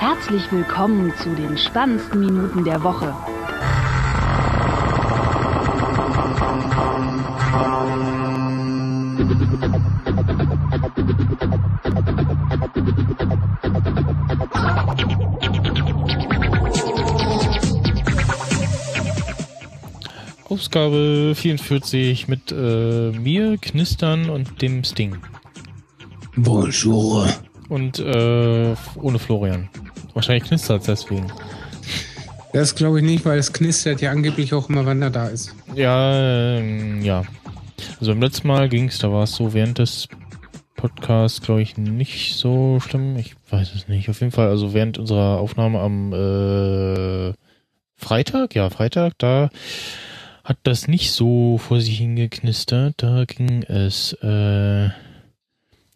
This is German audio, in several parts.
Herzlich willkommen zu den spannendsten Minuten der Woche. Ausgabe 44 mit äh, mir, Knistern und dem Sting. Bonjour. Und äh, ohne Florian. Wahrscheinlich knistert es deswegen. Das glaube ich nicht, weil es knistert ja angeblich auch immer, wann er da ist. Ja, ähm, ja. Also beim letzten Mal ging es, da war es so während des Podcasts, glaube ich, nicht so schlimm. Ich weiß es nicht. Auf jeden Fall, also während unserer Aufnahme am äh, Freitag, ja, Freitag, da hat das nicht so vor sich hingeknistert. Da ging es. Äh,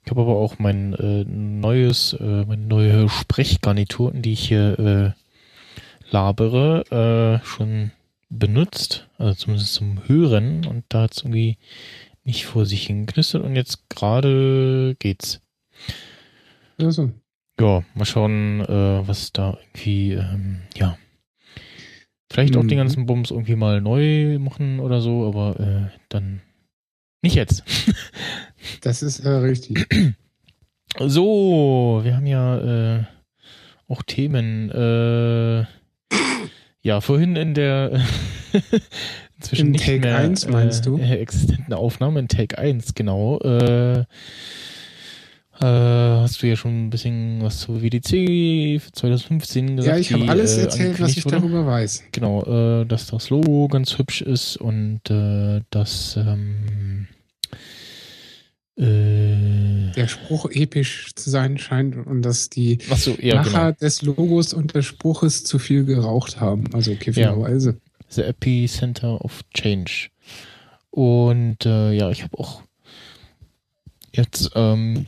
ich habe aber auch mein äh, neues, äh, meine neue Sprechgarnitur, die ich hier äh, labere, äh, schon benutzt, also zumindest zum Hören und da hat es irgendwie nicht vor sich hingeknistert und jetzt gerade geht's. Also. Ja, mal schauen, äh, was da irgendwie, ähm, ja. Vielleicht auch Mhm. den ganzen Bums irgendwie mal neu machen oder so, aber äh, dann nicht jetzt. Das ist äh, richtig. So, wir haben ja äh, auch Themen. Äh, ja, vorhin in der inzwischen Im nicht Take mehr 1 meinst du? Äh, existenten Aufnahme in Take 1, genau. Äh, äh, hast du ja schon ein bisschen was zu WDC für 2015 gesagt. ja, ich habe alles äh, erzählt, was ich wurde. darüber weiß. Genau, dass das Logo ganz hübsch ist und dass ähm, äh, Der Spruch episch zu sein scheint und dass die so, ja, Macher genau. des Logos und des Spruches zu viel geraucht haben. Also kifferweise. The Epicenter of Change. Und äh, ja, ich habe auch jetzt ähm,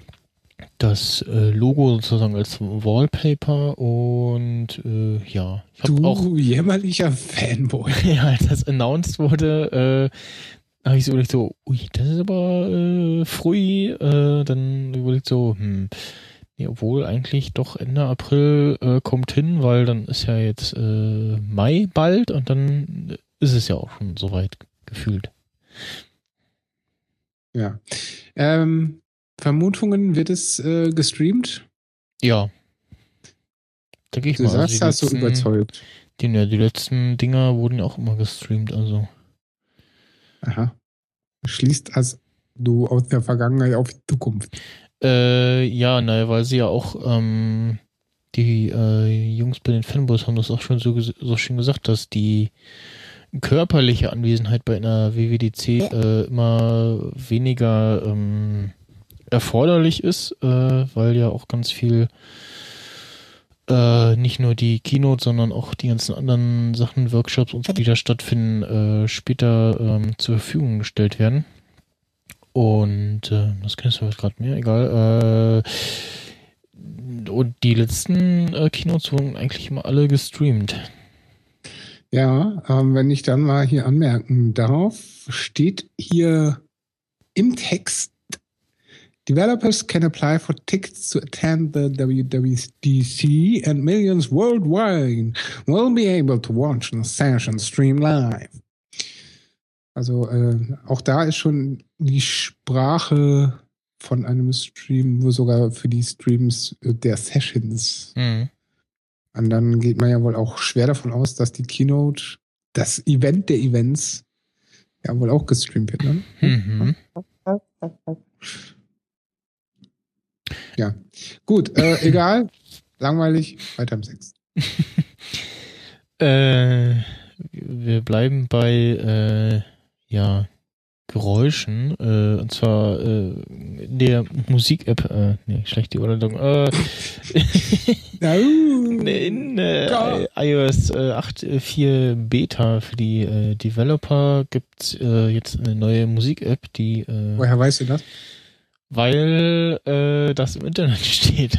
das äh, Logo sozusagen als Wallpaper und äh, ja, ich habe Du auch jämmerlicher Fanboy. ja, als das announced wurde, äh, habe ich so überlegt so, ui, das ist aber äh, früh, äh, dann überlegt so, hm, nee, obwohl eigentlich doch Ende April äh, kommt hin, weil dann ist ja jetzt äh, Mai bald und dann ist es ja auch schon soweit gefühlt. Ja. Ähm, Vermutungen wird es äh, gestreamt? Ja. Denke ich Du mal. also sagst, die hast du letzten- überzeugt. Die, ja, die letzten Dinger wurden ja auch immer gestreamt, also. Aha. Schließt also du aus der Vergangenheit auf die Zukunft. Äh, ja, naja, weil sie ja auch, ähm, die äh, Jungs bei den Fanboys haben das auch schon so, so schön gesagt, dass die körperliche Anwesenheit bei einer WWDC äh, immer weniger ähm, erforderlich ist, äh, weil ja auch ganz viel äh, nicht nur die Keynote, sondern auch die ganzen anderen Sachen, Workshops und so, die da stattfinden, äh, später ähm, zur Verfügung gestellt werden. Und äh, das kennst du gerade mehr, egal. Äh, und die letzten äh, Keynotes wurden eigentlich immer alle gestreamt. Ja, ähm, wenn ich dann mal hier anmerken darf, steht hier im Text, Developers can apply for tickets to attend the WWDC and millions worldwide will be able to watch the session stream live. Also äh, auch da ist schon die Sprache von einem Stream, wo sogar für die Streams äh, der Sessions Mhm. und dann geht man ja wohl auch schwer davon aus, dass die Keynote, das Event der Events, ja wohl auch gestreamt wird. Ne? Mhm. Ja. Gut, äh, egal. Langweilig. Weiter im Sex. Äh, wir bleiben bei äh, ja Geräuschen äh, und zwar äh, in der Musik-App. Äh, nee, schlechte Überleitung. Äh, in äh, iOS äh, 8.4 Beta für die äh, Developer gibt's äh, jetzt eine neue Musik-App, die äh, Woher weißt du das? Weil äh, das im Internet steht.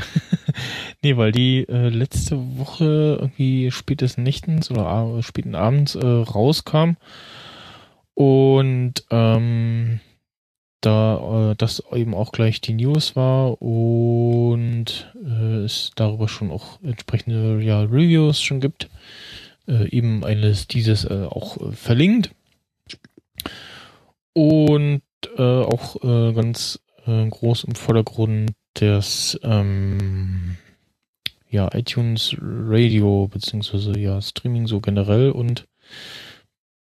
nee, weil die äh, letzte Woche irgendwie spätes Nächtens oder a- späten Abends äh, rauskam. Und ähm, da äh, das eben auch gleich die News war und äh, es darüber schon auch entsprechende ja, Reviews schon gibt. Äh, eben eines dieses äh, auch äh, verlinkt. Und äh, auch äh, ganz äh, groß im Vordergrund das ähm, ja, iTunes Radio beziehungsweise ja Streaming so generell und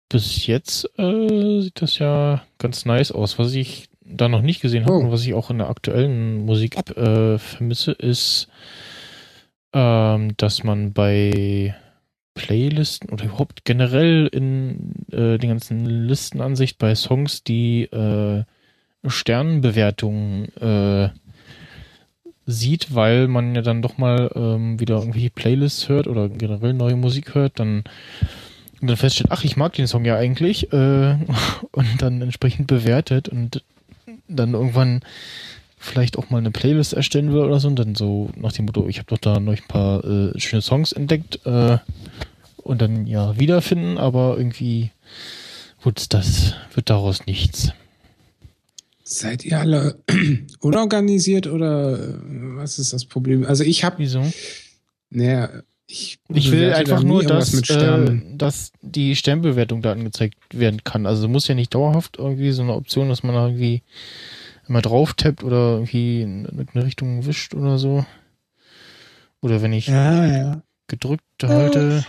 bis jetzt äh, sieht das ja ganz nice aus. Was ich da noch nicht gesehen habe oh. und was ich auch in der aktuellen Musik äh, vermisse, ist, ähm, dass man bei Playlisten oder überhaupt generell in äh, den ganzen Listenansicht bei Songs die äh, Sternenbewertungen äh, sieht, weil man ja dann doch mal ähm, wieder irgendwelche Playlists hört oder generell neue Musik hört, dann dann feststellt, ach, ich mag den Song ja eigentlich äh, und dann entsprechend bewertet und dann irgendwann vielleicht auch mal eine Playlist erstellen will oder so und dann so nach dem Motto, ich habe doch da noch ein paar äh, schöne Songs entdeckt äh, und dann ja wiederfinden, aber irgendwie gut, das wird daraus nichts. Seid ihr alle unorganisiert oder äh, was ist das Problem? Also ich habe. Wieso? Naja, ich, ich will einfach nur, dass, äh, dass die Sternbewertung da angezeigt werden kann. Also muss ja nicht dauerhaft irgendwie so eine Option, dass man irgendwie immer drauf tappt oder irgendwie in eine Richtung wischt oder so. Oder wenn ich ja, ja. gedrückt halte.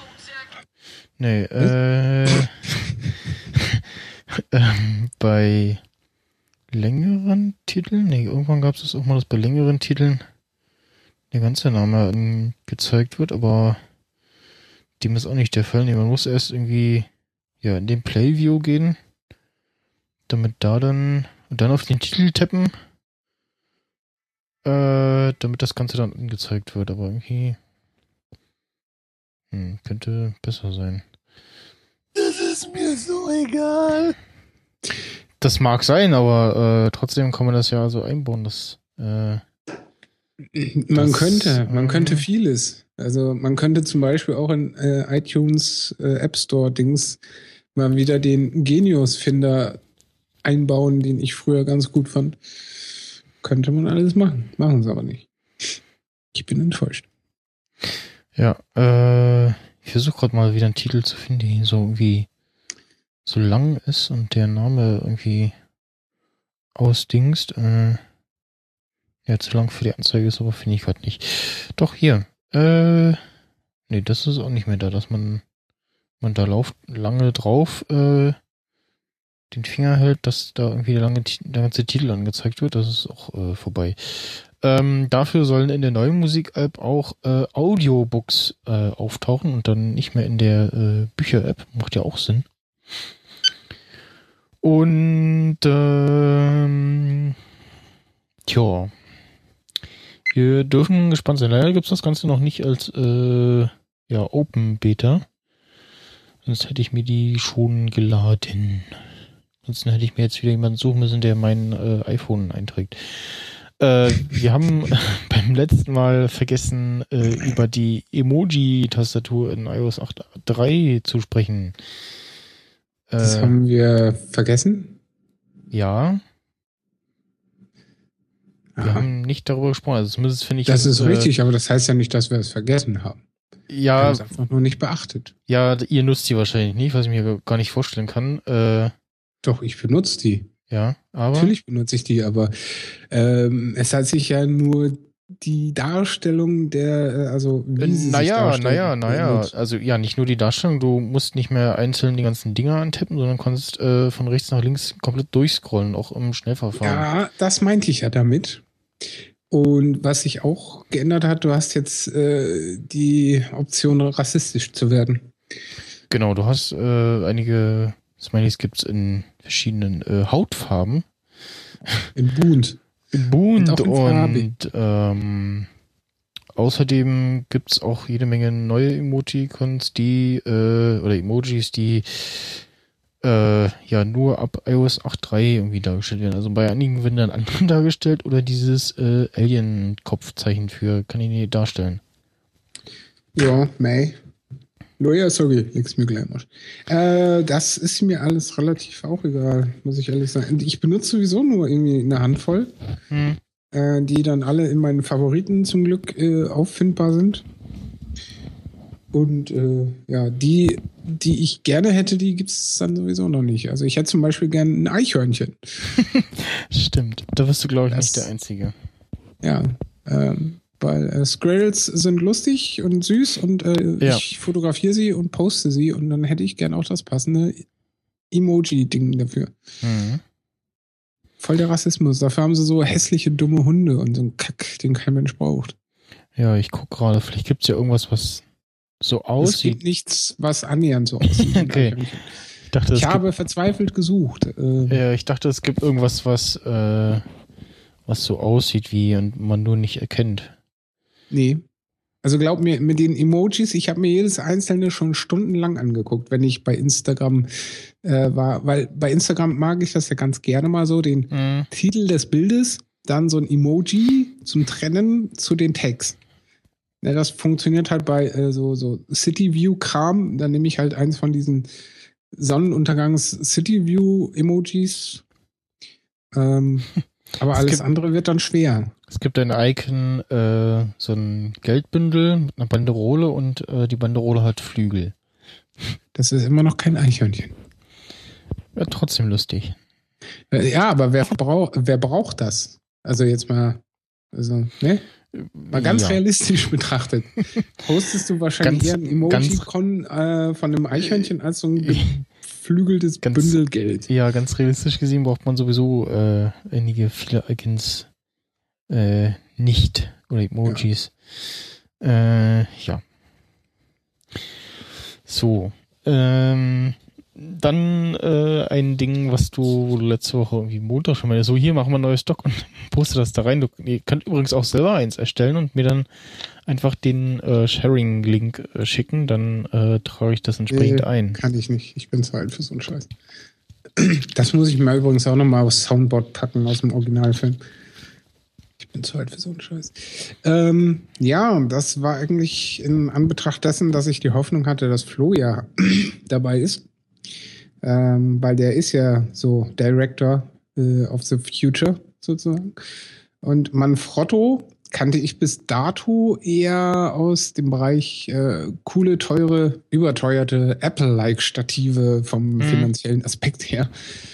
Nee, äh, ähm, bei längeren Titeln, nee, irgendwann gab es auch mal, dass bei längeren Titeln der ganze Name gezeigt wird, aber dem ist auch nicht der Fall. Nee, man muss erst irgendwie ja in den Playview gehen, damit da dann und dann auf den Titel tappen, äh, damit das Ganze dann angezeigt wird, aber irgendwie hm, könnte besser sein. Das ist mir so egal. Das mag sein, aber äh, trotzdem kann man das ja so einbauen, dass äh, man das, könnte, man könnte vieles. Also man könnte zum Beispiel auch in äh, iTunes äh, App Store Dings mal wieder den Genius-Finder einbauen, den ich früher ganz gut fand. Könnte man alles machen. Machen sie aber nicht. Ich bin enttäuscht. Ja, äh, ich versuche gerade mal wieder einen Titel zu finden, der so irgendwie so lang ist und der Name irgendwie ausdingst. Äh, ja, zu lang für die Anzeige ist, aber finde ich gerade nicht. Doch, hier. Äh, nee, das ist auch nicht mehr da, dass man, man da lauft lange drauf, äh, den Finger hält, dass da irgendwie der, lange, der ganze Titel angezeigt wird. Das ist auch äh, vorbei. Ähm, dafür sollen in der neuen Musik-App auch äh, Audiobooks äh, auftauchen und dann nicht mehr in der äh, Bücher-App. Macht ja auch Sinn. Und ähm, tja, wir dürfen gespannt sein. Leider gibt es das Ganze noch nicht als äh, ja, Open Beta. Sonst hätte ich mir die schon geladen. Ansonsten hätte ich mir jetzt wieder jemanden suchen müssen, der mein äh, iPhone einträgt. Äh, wir haben beim letzten Mal vergessen, äh, über die Emoji-Tastatur in iOS 8.3 zu sprechen. Das äh, haben wir vergessen? Ja. Wir haben nicht darüber gesprochen. Also zumindest finde ich. Das ist äh, richtig, aber das heißt ja nicht, dass wir es vergessen haben. Ja. Wir haben es einfach nur nicht beachtet. Ja, ihr nutzt die wahrscheinlich nicht, was ich mir gar nicht vorstellen kann. Äh, Doch, ich benutze die. Ja, aber. Natürlich benutze ich die, aber ähm, es hat sich ja nur die Darstellung der, äh, also wie äh, sie naja, sich naja, naja, also ja, nicht nur die Darstellung, du musst nicht mehr einzeln die ganzen Dinger antippen, sondern kannst äh, von rechts nach links komplett durchscrollen, auch im Schnellverfahren. Ja, das meinte ich ja damit. Und was sich auch geändert hat, du hast jetzt äh, die Option, rassistisch zu werden. Genau, du hast äh, einige Smileys gibt es in verschiedenen äh, Hautfarben. In bunt. In bunt und, und ähm, außerdem gibt es auch jede Menge neue Emoticons, die äh, oder Emojis, die äh, ja nur ab iOS 8.3 irgendwie dargestellt werden. Also bei einigen werden dann andere dargestellt oder dieses äh, Alien-Kopfzeichen für kann ich nicht darstellen. Ja, May. Loja, sorry, leg's mir gleich. Äh, das ist mir alles relativ auch egal, muss ich ehrlich sagen. Ich benutze sowieso nur irgendwie eine Handvoll, hm. äh, die dann alle in meinen Favoriten zum Glück äh, auffindbar sind. Und äh, ja, die, die ich gerne hätte, die gibt es dann sowieso noch nicht. Also ich hätte zum Beispiel gerne ein Eichhörnchen. Stimmt. Da wirst du, glaube ich, das, nicht der Einzige. Ja. Ähm, weil äh, Squirrels sind lustig und süß und äh, ja. ich fotografiere sie und poste sie und dann hätte ich gerne auch das passende Emoji-Ding dafür. Mhm. Voll der Rassismus. Dafür haben sie so hässliche, dumme Hunde und so einen Kack, den kein Mensch braucht. Ja, ich gucke gerade, vielleicht gibt es ja irgendwas, was so aussieht. Es gibt nichts, was annähernd so aussieht. okay. Ich, dachte, ich habe verzweifelt gesucht. Äh, ja, ich dachte, es gibt irgendwas, was, äh, was so aussieht wie und man nur nicht erkennt. Nee. Also glaub mir, mit den Emojis, ich habe mir jedes einzelne schon stundenlang angeguckt, wenn ich bei Instagram äh, war, weil bei Instagram mag ich das ja ganz gerne mal so, den mhm. Titel des Bildes, dann so ein Emoji zum Trennen zu den Tags. Ja, das funktioniert halt bei äh, so, so City View-Kram. Dann nehme ich halt eins von diesen Sonnenuntergangs-City View-Emojis. Ähm, aber es alles andere wird dann schwer. Es gibt ein Icon, äh, so ein Geldbündel mit einer Banderole und äh, die Banderole hat Flügel. Das ist immer noch kein Eichhörnchen. Ja, trotzdem lustig. Äh, ja, aber wer, brauch, wer braucht das? Also jetzt mal, also, ne? Mal ganz ja. realistisch betrachtet. Postest du wahrscheinlich ganz, eher ein Emoji-Con äh, von einem Eichhörnchen als so ein geflügeltes ganz, Bündel Geld? Ja, ganz realistisch gesehen braucht man sowieso äh, einige, viele Icons äh, nicht oder Emojis. Ja. Äh, ja. So. Ähm, dann äh, ein Ding, was du, wo du letzte Woche irgendwie Montag schon mal so hier machen wir ein neues Doc und poste das da rein. Du ihr könnt übrigens auch selber eins erstellen und mir dann einfach den äh, Sharing-Link äh, schicken, dann äh, trage ich das entsprechend nee, ein. Kann ich nicht. Ich bin zu alt für so einen Scheiß. Das muss ich mir übrigens auch nochmal aufs Soundboard packen aus dem Originalfilm. Bin zu alt für so einen Scheiß. Ähm, ja, das war eigentlich in Anbetracht dessen, dass ich die Hoffnung hatte, dass Flo ja dabei ist ähm, weil der ist ja so Director äh, of the Future sozusagen. Und Manfrotto kannte ich bis dato eher aus dem Bereich äh, coole, teure, überteuerte Apple-like Stative vom mhm. finanziellen Aspekt her.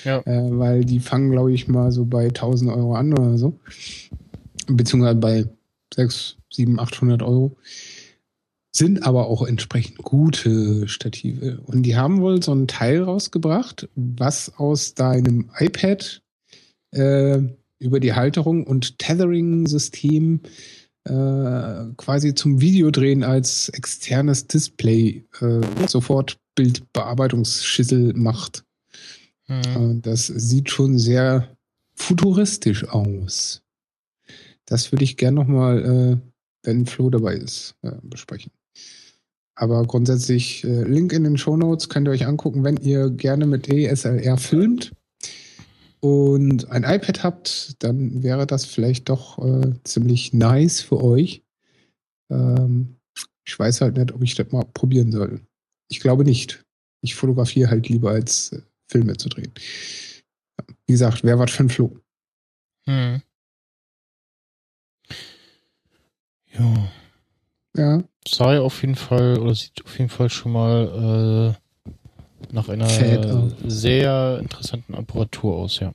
Ja. Äh, weil die fangen, glaube ich, mal so bei 1000 Euro an oder so. Beziehungsweise bei 6, 7, 800 Euro sind aber auch entsprechend gute Stative. Und die haben wohl so ein Teil rausgebracht, was aus deinem iPad äh, über die Halterung und Tethering-System äh, quasi zum Videodrehen als externes Display äh, sofort Bildbearbeitungsschüssel macht. Mhm. das sieht schon sehr futuristisch aus. Das würde ich gerne nochmal, äh, wenn Flo dabei ist, äh, besprechen. Aber grundsätzlich äh, Link in den Show Notes könnt ihr euch angucken, wenn ihr gerne mit DSLR filmt und ein iPad habt, dann wäre das vielleicht doch äh, ziemlich nice für euch. Ähm, ich weiß halt nicht, ob ich das mal probieren soll. Ich glaube nicht. Ich fotografiere halt lieber als äh, Filme zu drehen. Wie gesagt, wer was für ein Floh. Hm. Ja. Ja. Ja auf jeden Fall, oder sieht auf jeden Fall schon mal äh, nach einer sehr interessanten Apparatur aus, ja.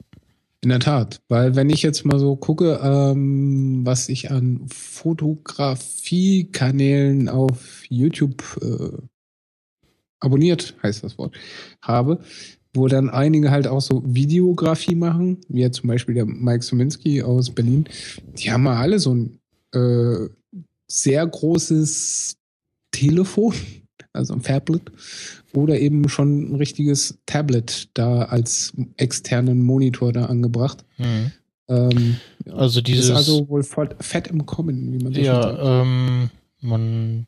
In der Tat, weil wenn ich jetzt mal so gucke, ähm, was ich an Fotografiekanälen auf YouTube äh, abonniert, heißt das Wort, habe, wo dann einige halt auch so Videografie machen, wie ja zum Beispiel der Mike Suminski aus Berlin, die haben mal alle so ein äh, sehr großes Telefon, also ein Fablet, oder eben schon ein richtiges Tablet da als externen Monitor da angebracht. Mhm. Ähm, also dieses. Ist also wohl voll fett im Kommen, wie man so ja, sagt. Ja, ähm, man,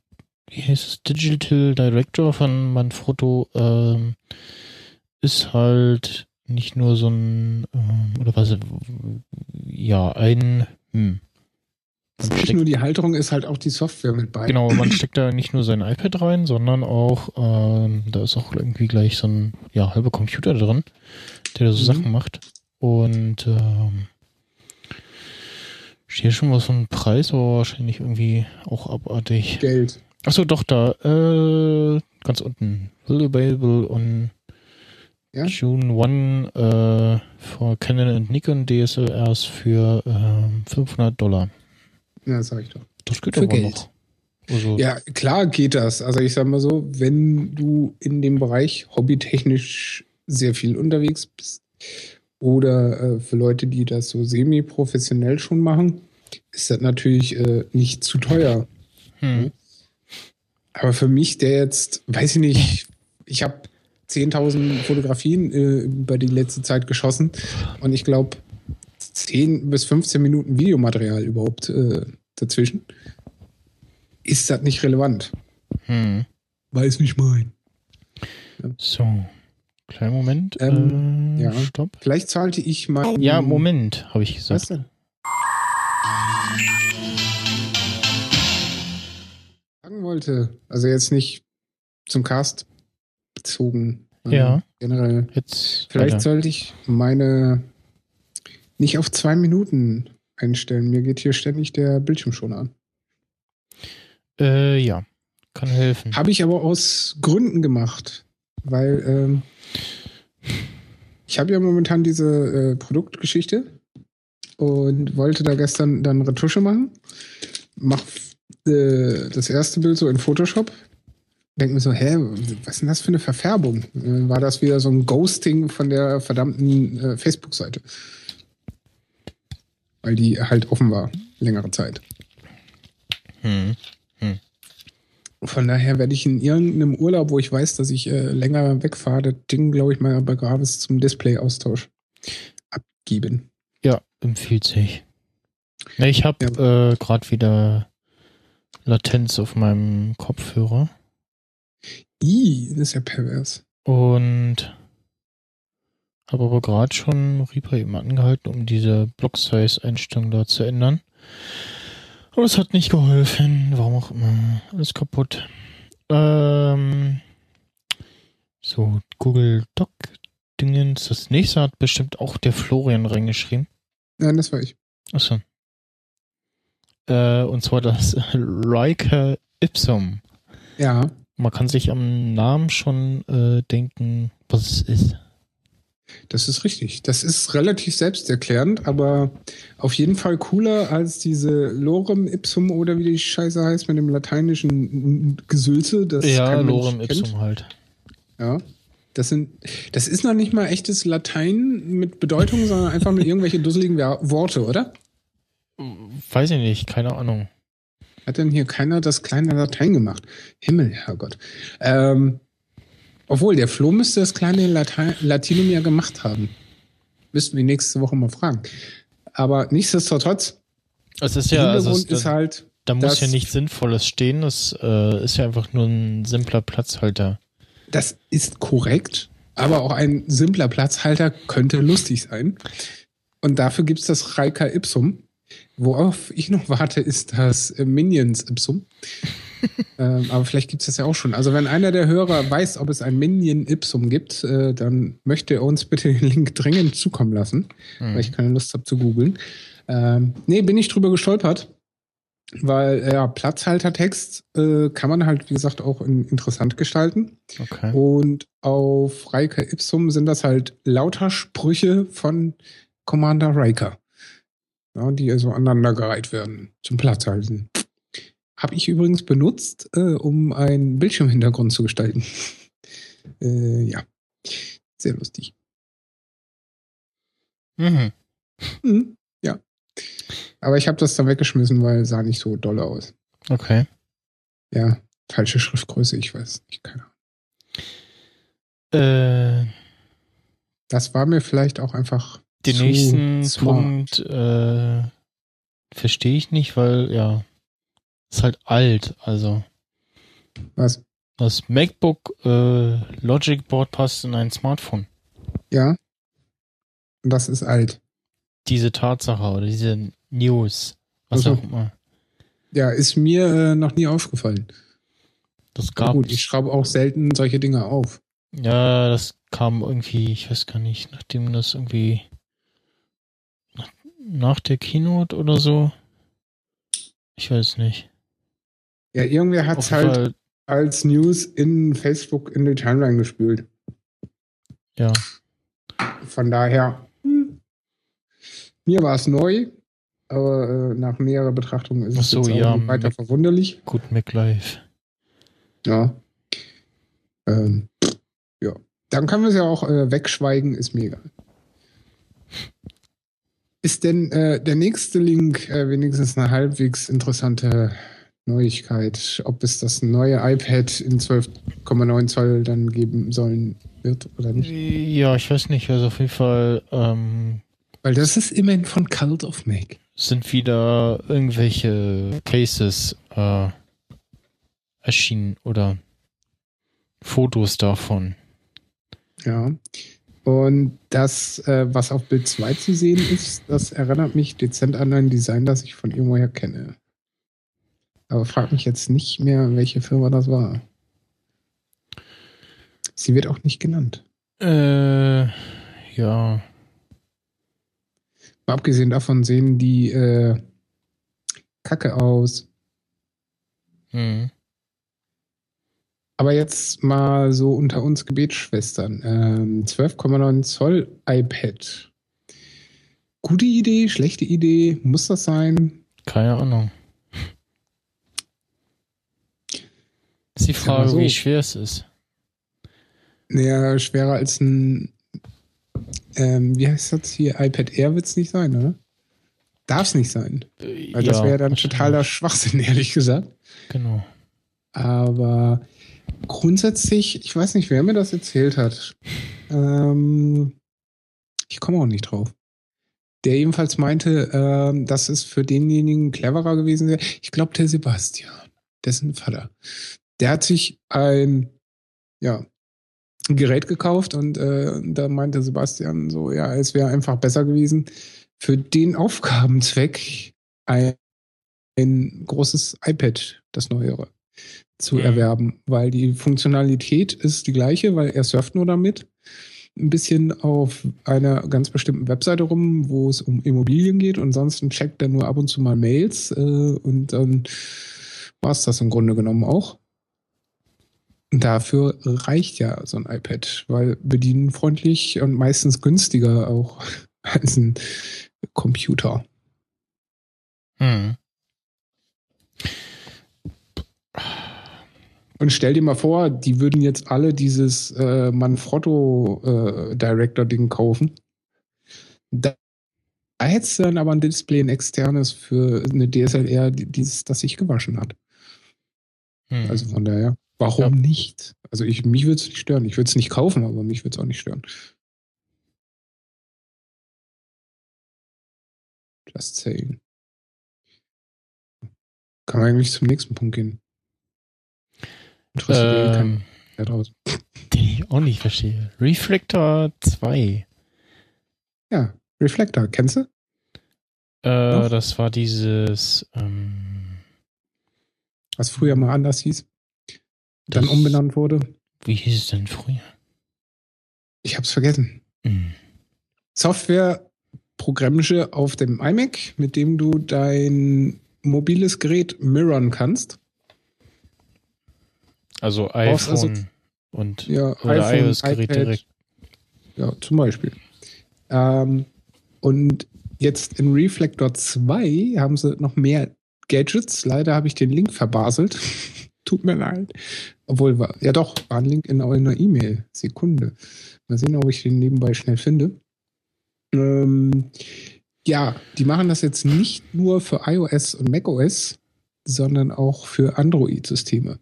wie heißt es, Digital Director von Manfrotto, ähm, ist halt nicht nur so ein, ähm, oder was, ja, ein, hm, ist nicht nur die Halterung, ist halt auch die Software mit bei. Genau, man steckt da nicht nur sein iPad rein, sondern auch, ähm, da ist auch irgendwie gleich so ein ja, halber Computer drin, der da so Mhm. Sachen macht. Und ähm, steht schon was von Preis, aber wahrscheinlich irgendwie auch abartig. Geld. Achso, doch, da, äh, ganz unten. Will available on Ja? June 1 äh, for Canon und Nikon DSLRs für ähm, 500 Dollar. Ja, sag ich doch. Das geht Für aber Geld. noch. Also, Ja, klar geht das. Also ich sag mal so, wenn du in dem Bereich hobbytechnisch sehr viel unterwegs bist oder äh, für Leute, die das so semi-professionell schon machen, ist das natürlich äh, nicht zu teuer. hm. Aber für mich, der jetzt, weiß ich nicht, ich habe 10.000 Fotografien äh, über die letzte Zeit geschossen und ich glaube 10 bis 15 Minuten Videomaterial überhaupt äh, dazwischen. Ist das nicht relevant? Hm. Weiß nicht mein. So. Kleinen Moment. Ähm, äh, ja. Stopp. Vielleicht zahlte ich mal. Ja, Moment, habe ich Was gesagt. denn? Sagen wollte, also jetzt nicht zum Cast bezogen. Ja. Generell. Jetzt. Vielleicht weiter. sollte ich meine nicht auf zwei Minuten einstellen. Mir geht hier ständig der Bildschirm schon an. Äh, ja. Kann helfen. Habe ich aber aus Gründen gemacht, weil ähm, ich habe ja momentan diese äh, Produktgeschichte und wollte da gestern dann Retusche machen. Mach äh, das erste Bild so in Photoshop. Denk mir so, hä, was ist denn das für eine Verfärbung? Äh, war das wieder so ein Ghosting von der verdammten äh, Facebook-Seite? Weil die halt offen war, längere Zeit. Hm. Von daher werde ich in irgendeinem Urlaub, wo ich weiß, dass ich äh, länger wegfahre, das Ding, glaube ich, mal bei Gravis zum Display-Austausch abgeben. Ja, empfiehlt sich. Ich habe äh, gerade wieder Latenz auf meinem Kopfhörer Ih, das ist ja pervers. und habe aber gerade schon Reaper eben angehalten, um diese Block-Size-Einstellung da zu ändern. Aber es hat nicht geholfen. Warum auch immer. Alles kaputt. Ähm, so, Google Doc Dingens. Das nächste hat bestimmt auch der Florian reingeschrieben. Nein, das war ich. Achso. Äh, und zwar das Riker Ipsum. Ja, Man kann sich am Namen schon äh, denken, was es ist. Das ist richtig. Das ist relativ selbsterklärend, aber auf jeden Fall cooler als diese Lorem Ipsum oder wie die Scheiße heißt mit dem lateinischen Gesülze. Das ja, Lorem kennt. Ipsum halt. Ja. Das sind, das ist noch nicht mal echtes Latein mit Bedeutung, sondern einfach nur irgendwelche dusseligen Worte, oder? Weiß ich nicht, keine Ahnung. Hat denn hier keiner das kleine Latein gemacht? Himmel, Herrgott. Ähm, obwohl, der Flo müsste das kleine Latein, Latinum ja gemacht haben. Müssten wir nächste Woche mal fragen. Aber nichtsdestotrotz, Es ist ja, also es, ist halt, da muss das- ja nichts Sinnvolles stehen. Es äh, ist ja einfach nur ein simpler Platzhalter. das ist korrekt, aber auch ein simpler Platzhalter könnte lustig sein. Und dafür gibt's das Reika Ipsum. Worauf ich noch warte, ist das Minions Ipsum. ähm, aber vielleicht gibt's das ja auch schon. Also wenn einer der Hörer weiß, ob es ein Minion Ipsum gibt, äh, dann möchte er uns bitte den Link dringend zukommen lassen, Hm. weil ich keine Lust habe zu googeln. Ähm, nee, bin ich drüber gestolpert. Weil, äh, ja, Platzhaltertext äh, kann man halt, wie gesagt, auch in, interessant gestalten. Okay. Und auf Riker Ipsum sind das halt lauter Sprüche von Commander Riker. Ja, die also aneinandergereiht werden zum Platzhalten. Habe ich übrigens benutzt, äh, um einen Bildschirmhintergrund zu gestalten. äh, ja, sehr lustig. Mhm. Mhm, ja. Aber ich habe das dann weggeschmissen, weil es sah nicht so doll aus. Okay. Ja, falsche Schriftgröße, ich weiß nicht, keine Ahnung. Äh, Das war mir vielleicht auch einfach den nächsten smart. Punkt äh, verstehe ich nicht, weil ja, ist halt alt. Also Was? das MacBook äh, Logic Board passt in ein Smartphone. Ja. Und das ist alt. Diese Tatsache oder diese News, was Also. auch immer. Ja, ist mir äh, noch nie aufgefallen. Das gab gut, ich schraube auch selten solche Dinge auf. Ja, das kam irgendwie, ich weiß gar nicht, nachdem das irgendwie nach, nach der Keynote oder so. Ich weiß nicht. Ja, irgendwer hat es halt Fall, als News in Facebook in die Timeline gespült. ja. Von daher, hm, mir war es neu, aber äh, nach näherer Betrachtung ist Ach es so, ja, weiter mit- verwunderlich. Gut, MacLife. Ja. Ähm, ja. Dann können wir es ja auch äh, wegschweigen, ist mir egal. Ist denn äh, der nächste Link äh, wenigstens eine halbwegs interessante Neuigkeit? Ob es das neue iPad in 12,9 Zoll dann geben sollen wird oder nicht? Ja, ich weiß nicht, also auf jeden Fall ähm, Weil das ist immerhin von Cult of Mac. sind wieder irgendwelche Cases äh, erschienen oder Fotos davon. Ja. Und das, äh, was auf Bild 2 zu sehen ist, das erinnert mich dezent an ein Design, das ich von irgendwoher kenne. Aber frag mich jetzt nicht mehr, welche Firma das war. Sie wird auch nicht genannt. Äh, ja. Mal abgesehen davon sehen die äh, Kacke aus. Hm. Aber jetzt mal so unter uns Gebetsschwestern. Ähm, 12,9 Zoll iPad. Gute Idee, schlechte Idee, muss das sein? Keine Ahnung. Die Frage, so. wie schwer es ist. Naja, schwerer als ein, ähm, wie heißt das hier? iPad Air wird es nicht sein, oder? Darf es nicht sein. Weil das ja, wäre dann totaler Schwachsinn, ehrlich gesagt. Genau. Aber grundsätzlich, ich weiß nicht, wer mir das erzählt hat. Ähm, ich komme auch nicht drauf. Der jedenfalls meinte, ähm, dass es für denjenigen cleverer gewesen wäre. Ich glaube, der Sebastian, dessen Vater. Der hat sich ein, ja, ein Gerät gekauft und äh, da meinte Sebastian so, ja, es wäre einfach besser gewesen, für den Aufgabenzweck ein, ein großes iPad, das neuere zu Mhm. erwerben, weil die Funktionalität ist die gleiche, weil er surft nur damit. Ein bisschen auf einer ganz bestimmten Webseite rum, wo es um Immobilien geht. Und ansonsten checkt er nur ab und zu mal Mails äh, und dann war es das im Grunde genommen auch. Dafür reicht ja so ein iPad, weil bedienenfreundlich und meistens günstiger auch als ein Computer. Hm. Und stell dir mal vor, die würden jetzt alle dieses äh, Manfrotto äh, Director-Ding kaufen. Da, da hättest du dann aber ein Display, ein externes für eine DSLR, die- dieses, das sich gewaschen hat. Hm. Also von daher, warum Ja. nicht? Also ich, mich würde es nicht stören. Ich würde es nicht kaufen, aber mich würde es auch nicht stören. Just saying. Kann man eigentlich zum nächsten Punkt gehen. Eh ähm, da draußen. den ich auch nicht verstehe. Reflector 2. Ja, Reflector, kennst du? Äh, das war dieses ähm, Was früher mal anders hieß, dann das- umbenannt wurde. Wie hieß es denn früher? Ich hab's vergessen. Hm. Software programmische auf dem iMac, mit dem du dein mobiles Gerät mirrorn kannst. Also Brauchst iPhone also- und Ja, oder iOS-Gerät direkt. Ja, zum Beispiel. Ähm, und jetzt in Reflector 2 haben sie noch mehr Gadgets. Leider habe ich den Link verbaselt. Tut mir leid. Obwohl, war, ja doch, war ein Link in einer E-Mail. Sekunde. Mal sehen, ob ich den nebenbei schnell finde. Ähm, ja, die machen das jetzt nicht nur für iOS und macOS, sondern auch für Android-Systeme.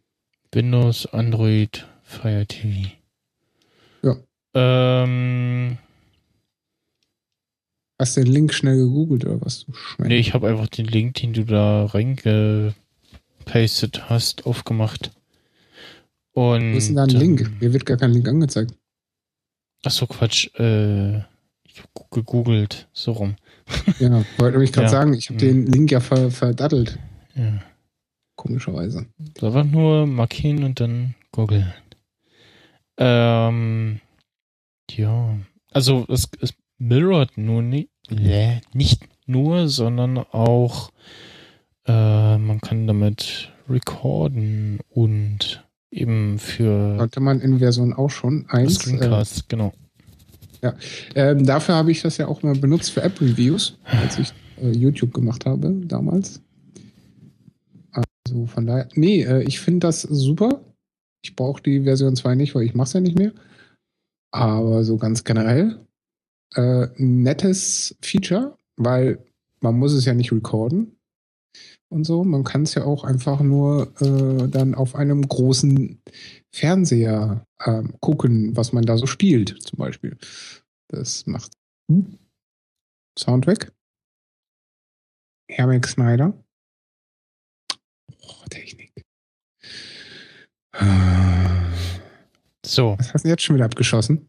Windows, Android, Fire TV. Ja. Ähm, Hast du den Link schnell gegoogelt oder was? Du Schwein? nee, ich habe einfach den Link, den du da reingepastet hast, aufgemacht. Und, Wo ist denn da ein ähm, Link? Mir wird gar kein Link angezeigt. Ach so, Quatsch. Äh, ich habe gegoogelt, so rum. Ja, wollte nämlich gerade Ja. sagen, ich habe Mhm. den Link ja ver verdattelt. Ja. komischerweise. Einfach nur markieren und dann googeln. Ähm, ja, also es, es mirrort nur nicht, äh, nicht nur, sondern auch äh, man kann damit recorden und eben für Hatte man in Version auch schon eins. Screencast, äh, genau. Ja, ähm, dafür habe ich das ja auch mal benutzt für App-Reviews, als ich äh, YouTube gemacht habe damals. Also von daher, nee, äh, ich finde das super. Ich brauche die Version 2 nicht, weil ich mache es ja nicht mehr. Aber so ganz generell, äh, nettes Feature, weil man muss es ja nicht recorden und so. Man kann es ja auch einfach nur äh, dann auf einem großen Fernseher äh, gucken, was man da so spielt, zum Beispiel. Das macht hm? Sound weg. Hermik Snyder. Oh, Technik. So. Was hast du jetzt schon wieder abgeschossen?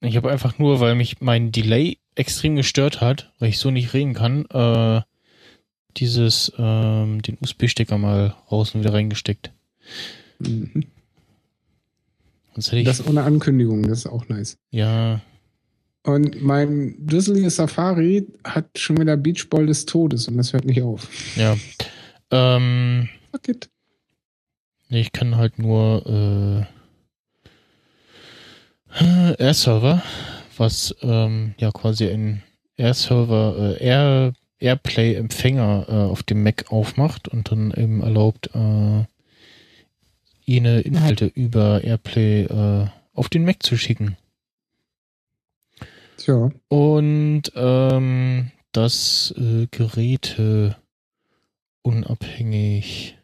Ich habe einfach nur, weil mich mein Delay extrem gestört hat, weil ich so nicht reden kann, äh, dieses, ähm, den USB-Stecker mal raus und wieder reingesteckt. Mhm. Das ohne Ankündigung, das ist auch nice. ja, Und mein dusseliges Safari hat schon wieder Beachball des Todes und das hört nicht auf. ja. Ähm, Fuck it. nee, ich kann halt nur äh, Air-Server, was ähm, ja quasi ein Air-Server, äh, Air, Airplay-Empfänger äh, auf dem Mac aufmacht und dann eben erlaubt, äh, jene Inhalte über Airplay äh, auf den Mac zu schicken. Tja, Und ähm, das äh, Geräte unabhängig,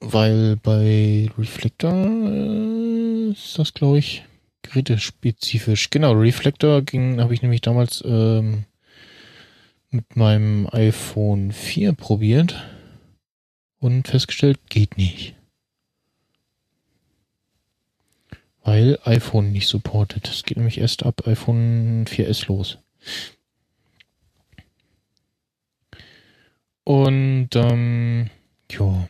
weil bei Reflector äh, ist das, glaube ich, gerätespezifisch. Genau, Reflector ging, habe ich nämlich damals ähm, mit meinem iPhone 4 probiert und festgestellt, geht nicht. Weil iPhone nicht supportet. Es geht nämlich erst ab iPhone 4S los. Und ähm, ja.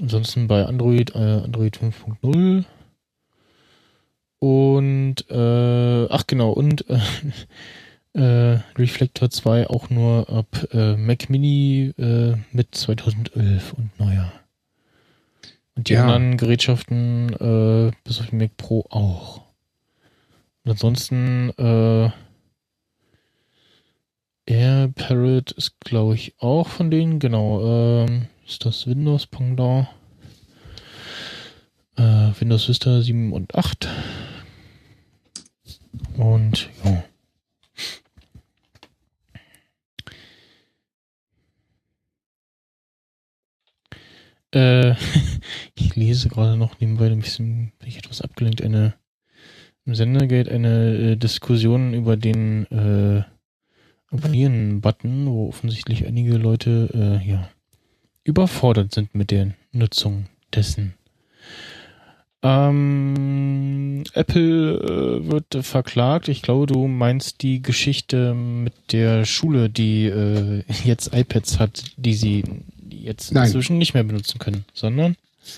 Ansonsten bei Android, äh, Android 5.0. Und äh, ach genau, und äh, äh, Reflector 2 auch nur ab äh, Mac Mini äh, mit 2011 und neuer. Und die Ja. anderen Gerätschaften äh, bis auf den Mac Pro auch. Und ansonsten äh, Air Parrot ist glaube ich auch von denen, genau. Ähm, ist das Windows Pendant? Äh, Windows Vista 7 und 8. Und ja. Äh, ich lese gerade noch nebenbei ein bisschen, bin ich etwas abgelenkt, eine im Sendergate eine äh, Diskussion über den äh, Abonnieren-Button, wo offensichtlich einige Leute äh, ja überfordert sind mit der Nutzung dessen. Ähm, Apple äh, wird verklagt. Ich glaube, du meinst die Geschichte mit der Schule, die äh, jetzt iPads hat, die sie jetzt Nein. inzwischen nicht mehr benutzen können, sondern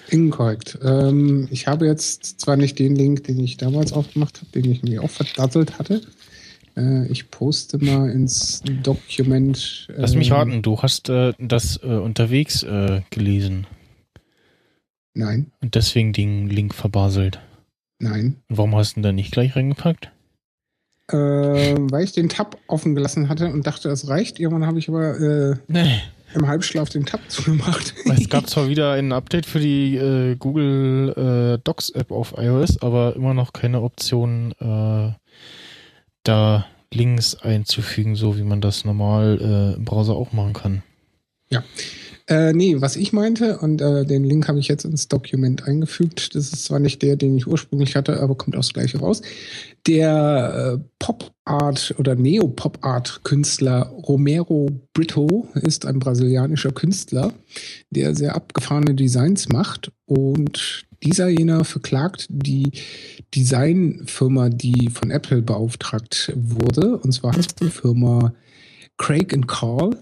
inkorrekt. Ähm, ich habe jetzt zwar nicht den Link, den ich damals aufgemacht habe, den ich mir auch verdattelt hatte. Äh, ich poste mal ins Dokument. lass mich ähm, raten, du hast äh, das äh, unterwegs äh, gelesen Nein, und deswegen den Link verbaselt. nein. Und warum hast du ihn da nicht gleich reingepackt? Äh, weil ich den Tab offen gelassen hatte und dachte, das reicht. Irgendwann habe ich aber äh, Nee. Im Halbschlaf den Tab zugemacht. Es gab zwar wieder ein Update für die äh, Google äh, Docs App auf iOS, aber immer noch keine Option, äh, da Links einzufügen, so wie man das normal äh, im Browser auch machen kann. Äh, nee, was ich meinte, und äh, den Link habe ich jetzt ins Dokument eingefügt. Das ist zwar nicht der, den ich ursprünglich hatte, aber kommt auch das gleiche raus. Der äh, Pop-Art oder Neo-Pop-Art-Künstler Romero Brito ist ein brasilianischer Künstler, der sehr abgefahrene Designs macht. Und dieser jener verklagt die Designfirma, die von Apple beauftragt wurde. Und zwar heißt die Firma Craig and Carl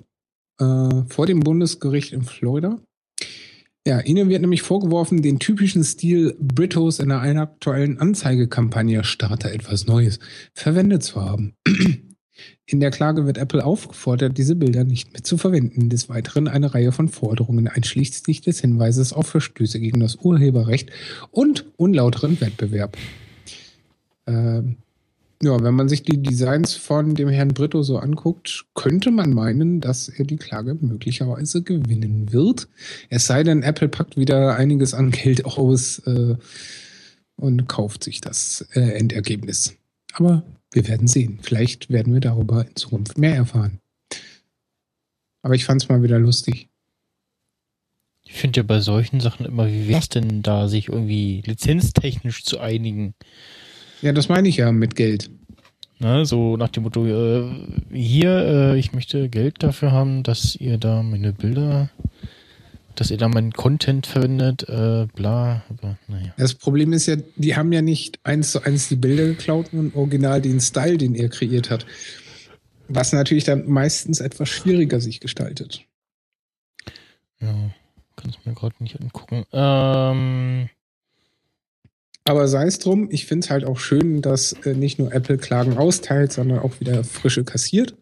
äh, vor dem Bundesgericht in Florida. Ja, ihnen wird nämlich vorgeworfen, den typischen Stil Britos in einer aktuellen Anzeigekampagne Starter etwas Neues verwendet zu haben. In der Klage wird Apple aufgefordert, diese Bilder nicht mehr zu verwenden. Des Weiteren eine Reihe von Forderungen einschließlich des Hinweises auf Verstöße gegen das Urheberrecht und unlauteren Wettbewerb. Ähm, ja, wenn man sich die Designs von dem Herrn Brito so anguckt, könnte man meinen, dass er die Klage möglicherweise gewinnen wird. Es sei denn, Apple packt wieder einiges an Geld aus äh, und kauft sich das äh, Endergebnis. Aber wir werden sehen. Vielleicht werden wir darüber in Zukunft mehr erfahren. Aber ich fand es mal wieder lustig. Ich finde ja bei solchen Sachen immer, wie wäre es denn da, sich irgendwie lizenztechnisch zu einigen? Ja, das meine ich ja mit Geld. Na, so nach dem Motto, äh, hier, äh, ich möchte Geld dafür haben, dass ihr da meine Bilder, dass ihr da meinen Content verwendet, äh, bla, aber naja. Das Problem ist ja, die haben ja nicht eins zu eins die Bilder geklaut und original den Style, den er kreiert hat. Was natürlich dann meistens etwas schwieriger sich gestaltet. Ja, kann es mir gerade nicht angucken. Ähm, aber sei es drum, ich finde es halt auch schön, dass äh, nicht nur Apple Klagen austeilt, sondern auch wieder frische kassiert.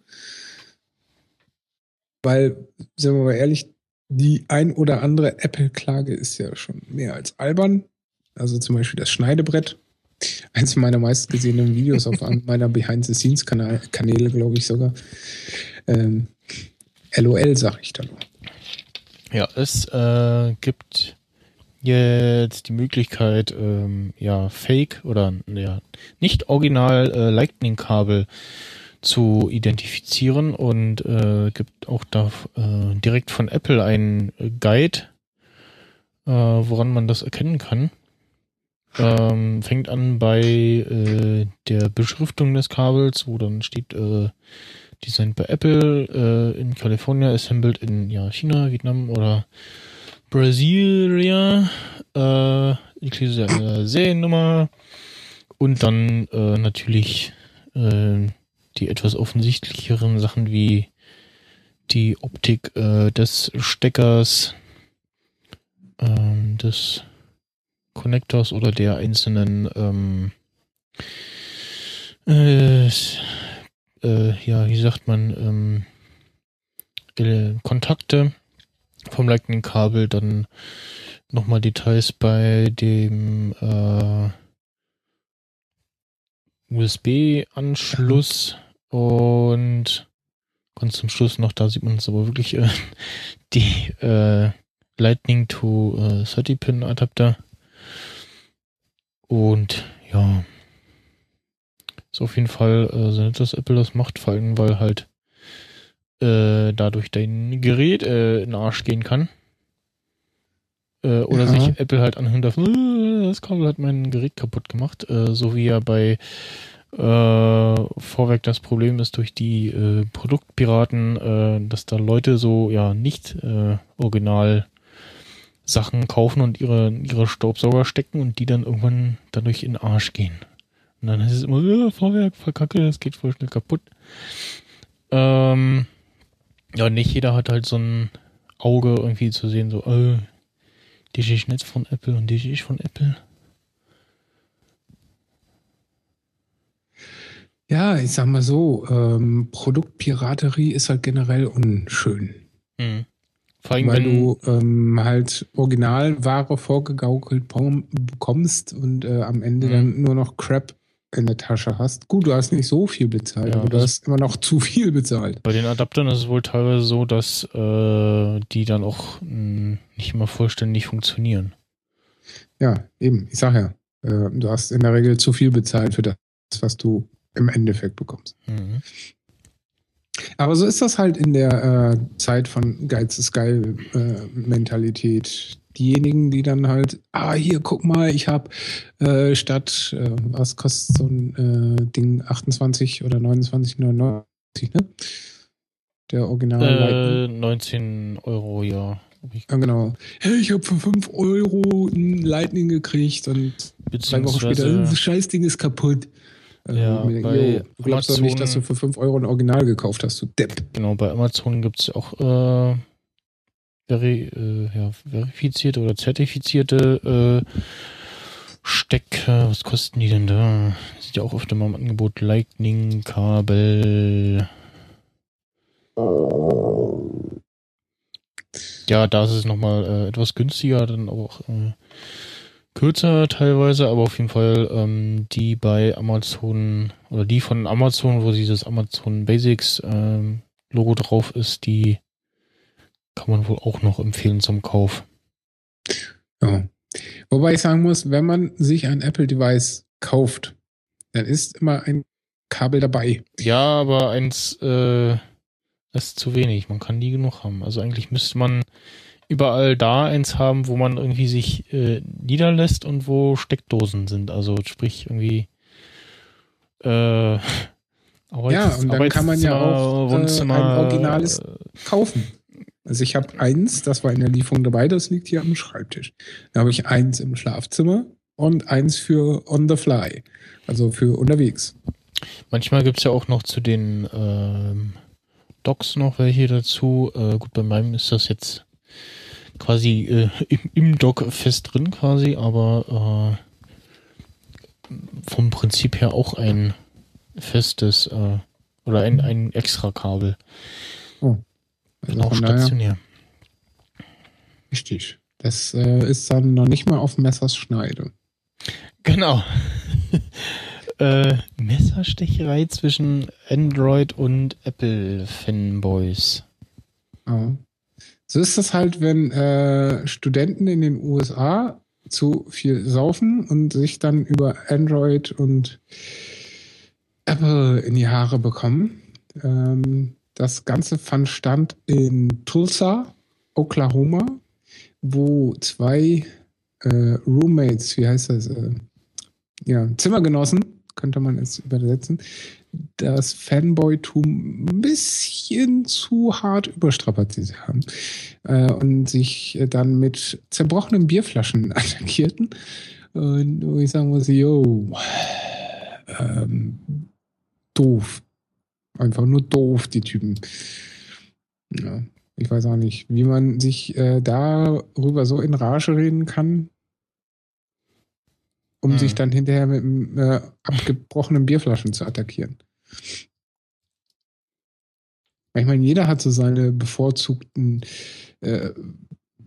Weil, sind wir mal ehrlich, die ein oder andere Apple-Klage ist ja schon mehr als albern. Also zum Beispiel das Schneidebrett. Eins meiner meistgesehenen Videos auf einem meiner Behind-the-Scenes-Kanäle, glaube ich sogar. Ähm, LOL, sag ich dann. Ja, es äh, gibt jetzt die Möglichkeit, ähm, ja, Fake oder ja, nicht original äh, Lightning-Kabel zu identifizieren und äh, gibt auch da äh, direkt von Apple einen Guide, äh, woran man das erkennen kann. Ähm, fängt an bei äh, der Beschriftung des Kabels, wo dann steht äh, Designed bei Apple äh, in California, assembled in ja, China, Vietnam oder Brasilia, äh, inklusive der Seriennummer und dann äh, natürlich äh, die etwas offensichtlicheren Sachen wie die Optik äh, des Steckers, äh, des Connectors oder der einzelnen ähm, äh, äh, ja, wie sagt man, ähm, äh, Kontakte vom Lightning-Kabel, dann nochmal Details bei dem äh, USB-Anschluss und ganz zum Schluss noch, da sieht man es aber wirklich, äh, die äh, Lightning to äh, 30-Pin Adapter. Und ja, ist auf jeden Fall äh, sehr nett, dass Apple das macht, vor allem weil halt äh, dadurch dein Gerät äh, in den Arsch gehen kann. Äh, oder ja. sich Apple halt anhören darf, äh, das Kabel hat mein Gerät kaputt gemacht, äh, so wie ja bei äh, Vorwerk das Problem ist durch die äh, Produktpiraten, äh, dass da Leute so ja nicht äh, original Sachen kaufen und ihre, ihre Staubsauger stecken und die dann irgendwann dadurch in den Arsch gehen. Und dann ist es immer, äh, Vorwerk, verkacke, das geht voll schnell kaputt. Ähm, ja, nicht jeder hat halt so ein Auge irgendwie zu sehen, so, äh, die ist nicht von Apple und die ist von Apple. Ja, ich sag mal so, ähm, Produktpiraterie ist halt generell unschön. Mhm. Vor allem, Weil du ähm, halt Originalware vorgegaukelt bekommst und äh, am Ende mhm. dann nur noch Crap in der Tasche hast. Gut, du hast nicht so viel bezahlt, ja, aber du hast immer noch zu viel bezahlt. Bei den Adaptern ist es wohl teilweise so, dass äh, die dann auch mh, hm, nicht immer vollständig funktionieren. Ja, eben. Ich sag ja, äh, du hast in der Regel zu viel bezahlt für das, was du im Endeffekt bekommst. Mhm. Aber so ist das halt in der äh, Zeit von Geiz ist geil äh, Mentalität. Diejenigen, die dann halt, ah, hier, guck mal, ich habe äh, statt, äh, was kostet so ein äh, Ding, 28 oder 29,99, ne? Der Original. 19 äh, Euro, ja. Ja, genau. Hey, ich habe für 5 Euro ein Lightning gekriegt und zwei Wochen später, das Scheißding ist kaputt. Äh, Ja, denke, bei du glaubst doch nicht, Amazon- dass du für 5 Euro ein Original gekauft hast, du Depp. Genau, bei Amazon gibt es auch äh, veri äh, ja, verifizierte oder zertifizierte äh, Stecker. Was kosten die denn da? Sieht ja auch oft immer im Angebot. Lightning-Kabel. Ja, da ist es nochmal äh, etwas günstiger, dann auch äh, kürzer teilweise, aber auf jeden Fall ähm, die bei Amazon oder die von Amazon, wo dieses Amazon Basics ähm, Logo drauf ist, die kann man wohl auch noch empfehlen zum Kauf. Ja. Wobei ich sagen muss, wenn man sich ein Apple-Device kauft, dann ist immer ein Kabel dabei. Ja, aber eins äh, ist zu wenig. Man kann nie genug haben. Also eigentlich müsste man überall da eins haben, wo man irgendwie sich äh, niederlässt und wo Steckdosen sind. Also sprich irgendwie äh, Arbeits Ja, und dann kann man ja auch, äh, ein originales- äh, Kaufen. Also ich habe eins, das war in der Lieferung dabei, das liegt hier am Schreibtisch. Da habe ich eins im Schlafzimmer und eins für on the fly, also für unterwegs. Manchmal gibt's ja auch noch zu den ähm, Docs noch welche dazu. Äh, gut, bei meinem ist das jetzt quasi äh, im, im Dock fest drin quasi, aber äh, vom Prinzip her auch ein festes äh, oder ein, ein extra Kabel. Also auch stationär. richtig. Das äh, ist dann noch nicht mal auf Messers Schneide. Genau. äh, Messerstecherei zwischen Android und Apple Fanboys. Ja. So ist das halt, wenn äh, Studenten in den USA zu viel saufen und sich dann über Android und Apple in die Haare bekommen. Ähm, das Ganze fand stand in Tulsa, Oklahoma, wo zwei äh, Roommates, wie heißt das? Äh, ja, Zimmergenossen, könnte man es übersetzen, das Fanboy-Tum ein bisschen zu hart überstrapaziert haben äh, und sich äh, dann mit zerbrochenen Bierflaschen attackierten. Und wo ich sagen muss, yo, ähm, doof. Einfach nur doof, die Typen. Ja, ich weiß auch nicht, wie man sich äh, darüber so in Rage reden kann, um Hm. sich dann hinterher mit einem, äh, abgebrochenen Bierflaschen zu attackieren. Ich meine, jeder hat so seine bevorzugten äh,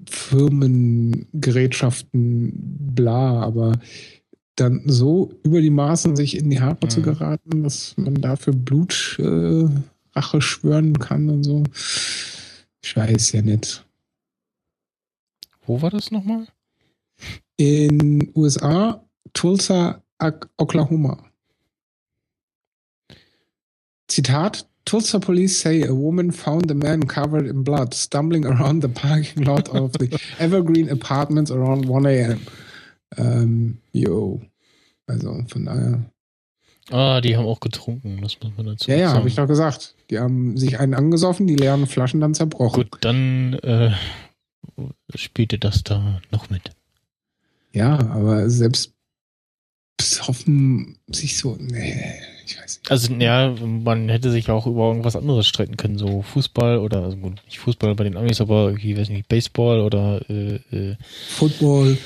Firmen, Gerätschaften, bla, aber dann so über die Maßen sich in die Haare zu Mhm. geraten, dass man dafür Blutrache äh, schwören kann und so. Ich weiß ja nicht. Wo war das nochmal? In USA, Tulsa, Oklahoma. Zitat: Tulsa police say a woman found a man covered in blood stumbling around the parking lot of the Evergreen Apartments around 1 a.m. Ähm, yo. Also von daher. Ah, die haben auch getrunken, das muss man dazu Ja, ja, sagen. habe ich doch gesagt. Die haben sich einen angesoffen, die leeren Flaschen dann zerbrochen. Gut, dann äh, spielte das da noch mit. Ja, aber selbst besoffen sich so, nee, ich weiß nicht. Also, ja, man hätte sich auch über irgendwas anderes streiten können, so Fußball oder, also gut, nicht Fußball bei den Amis, aber irgendwie, weiß nicht, Baseball oder äh, äh, Football,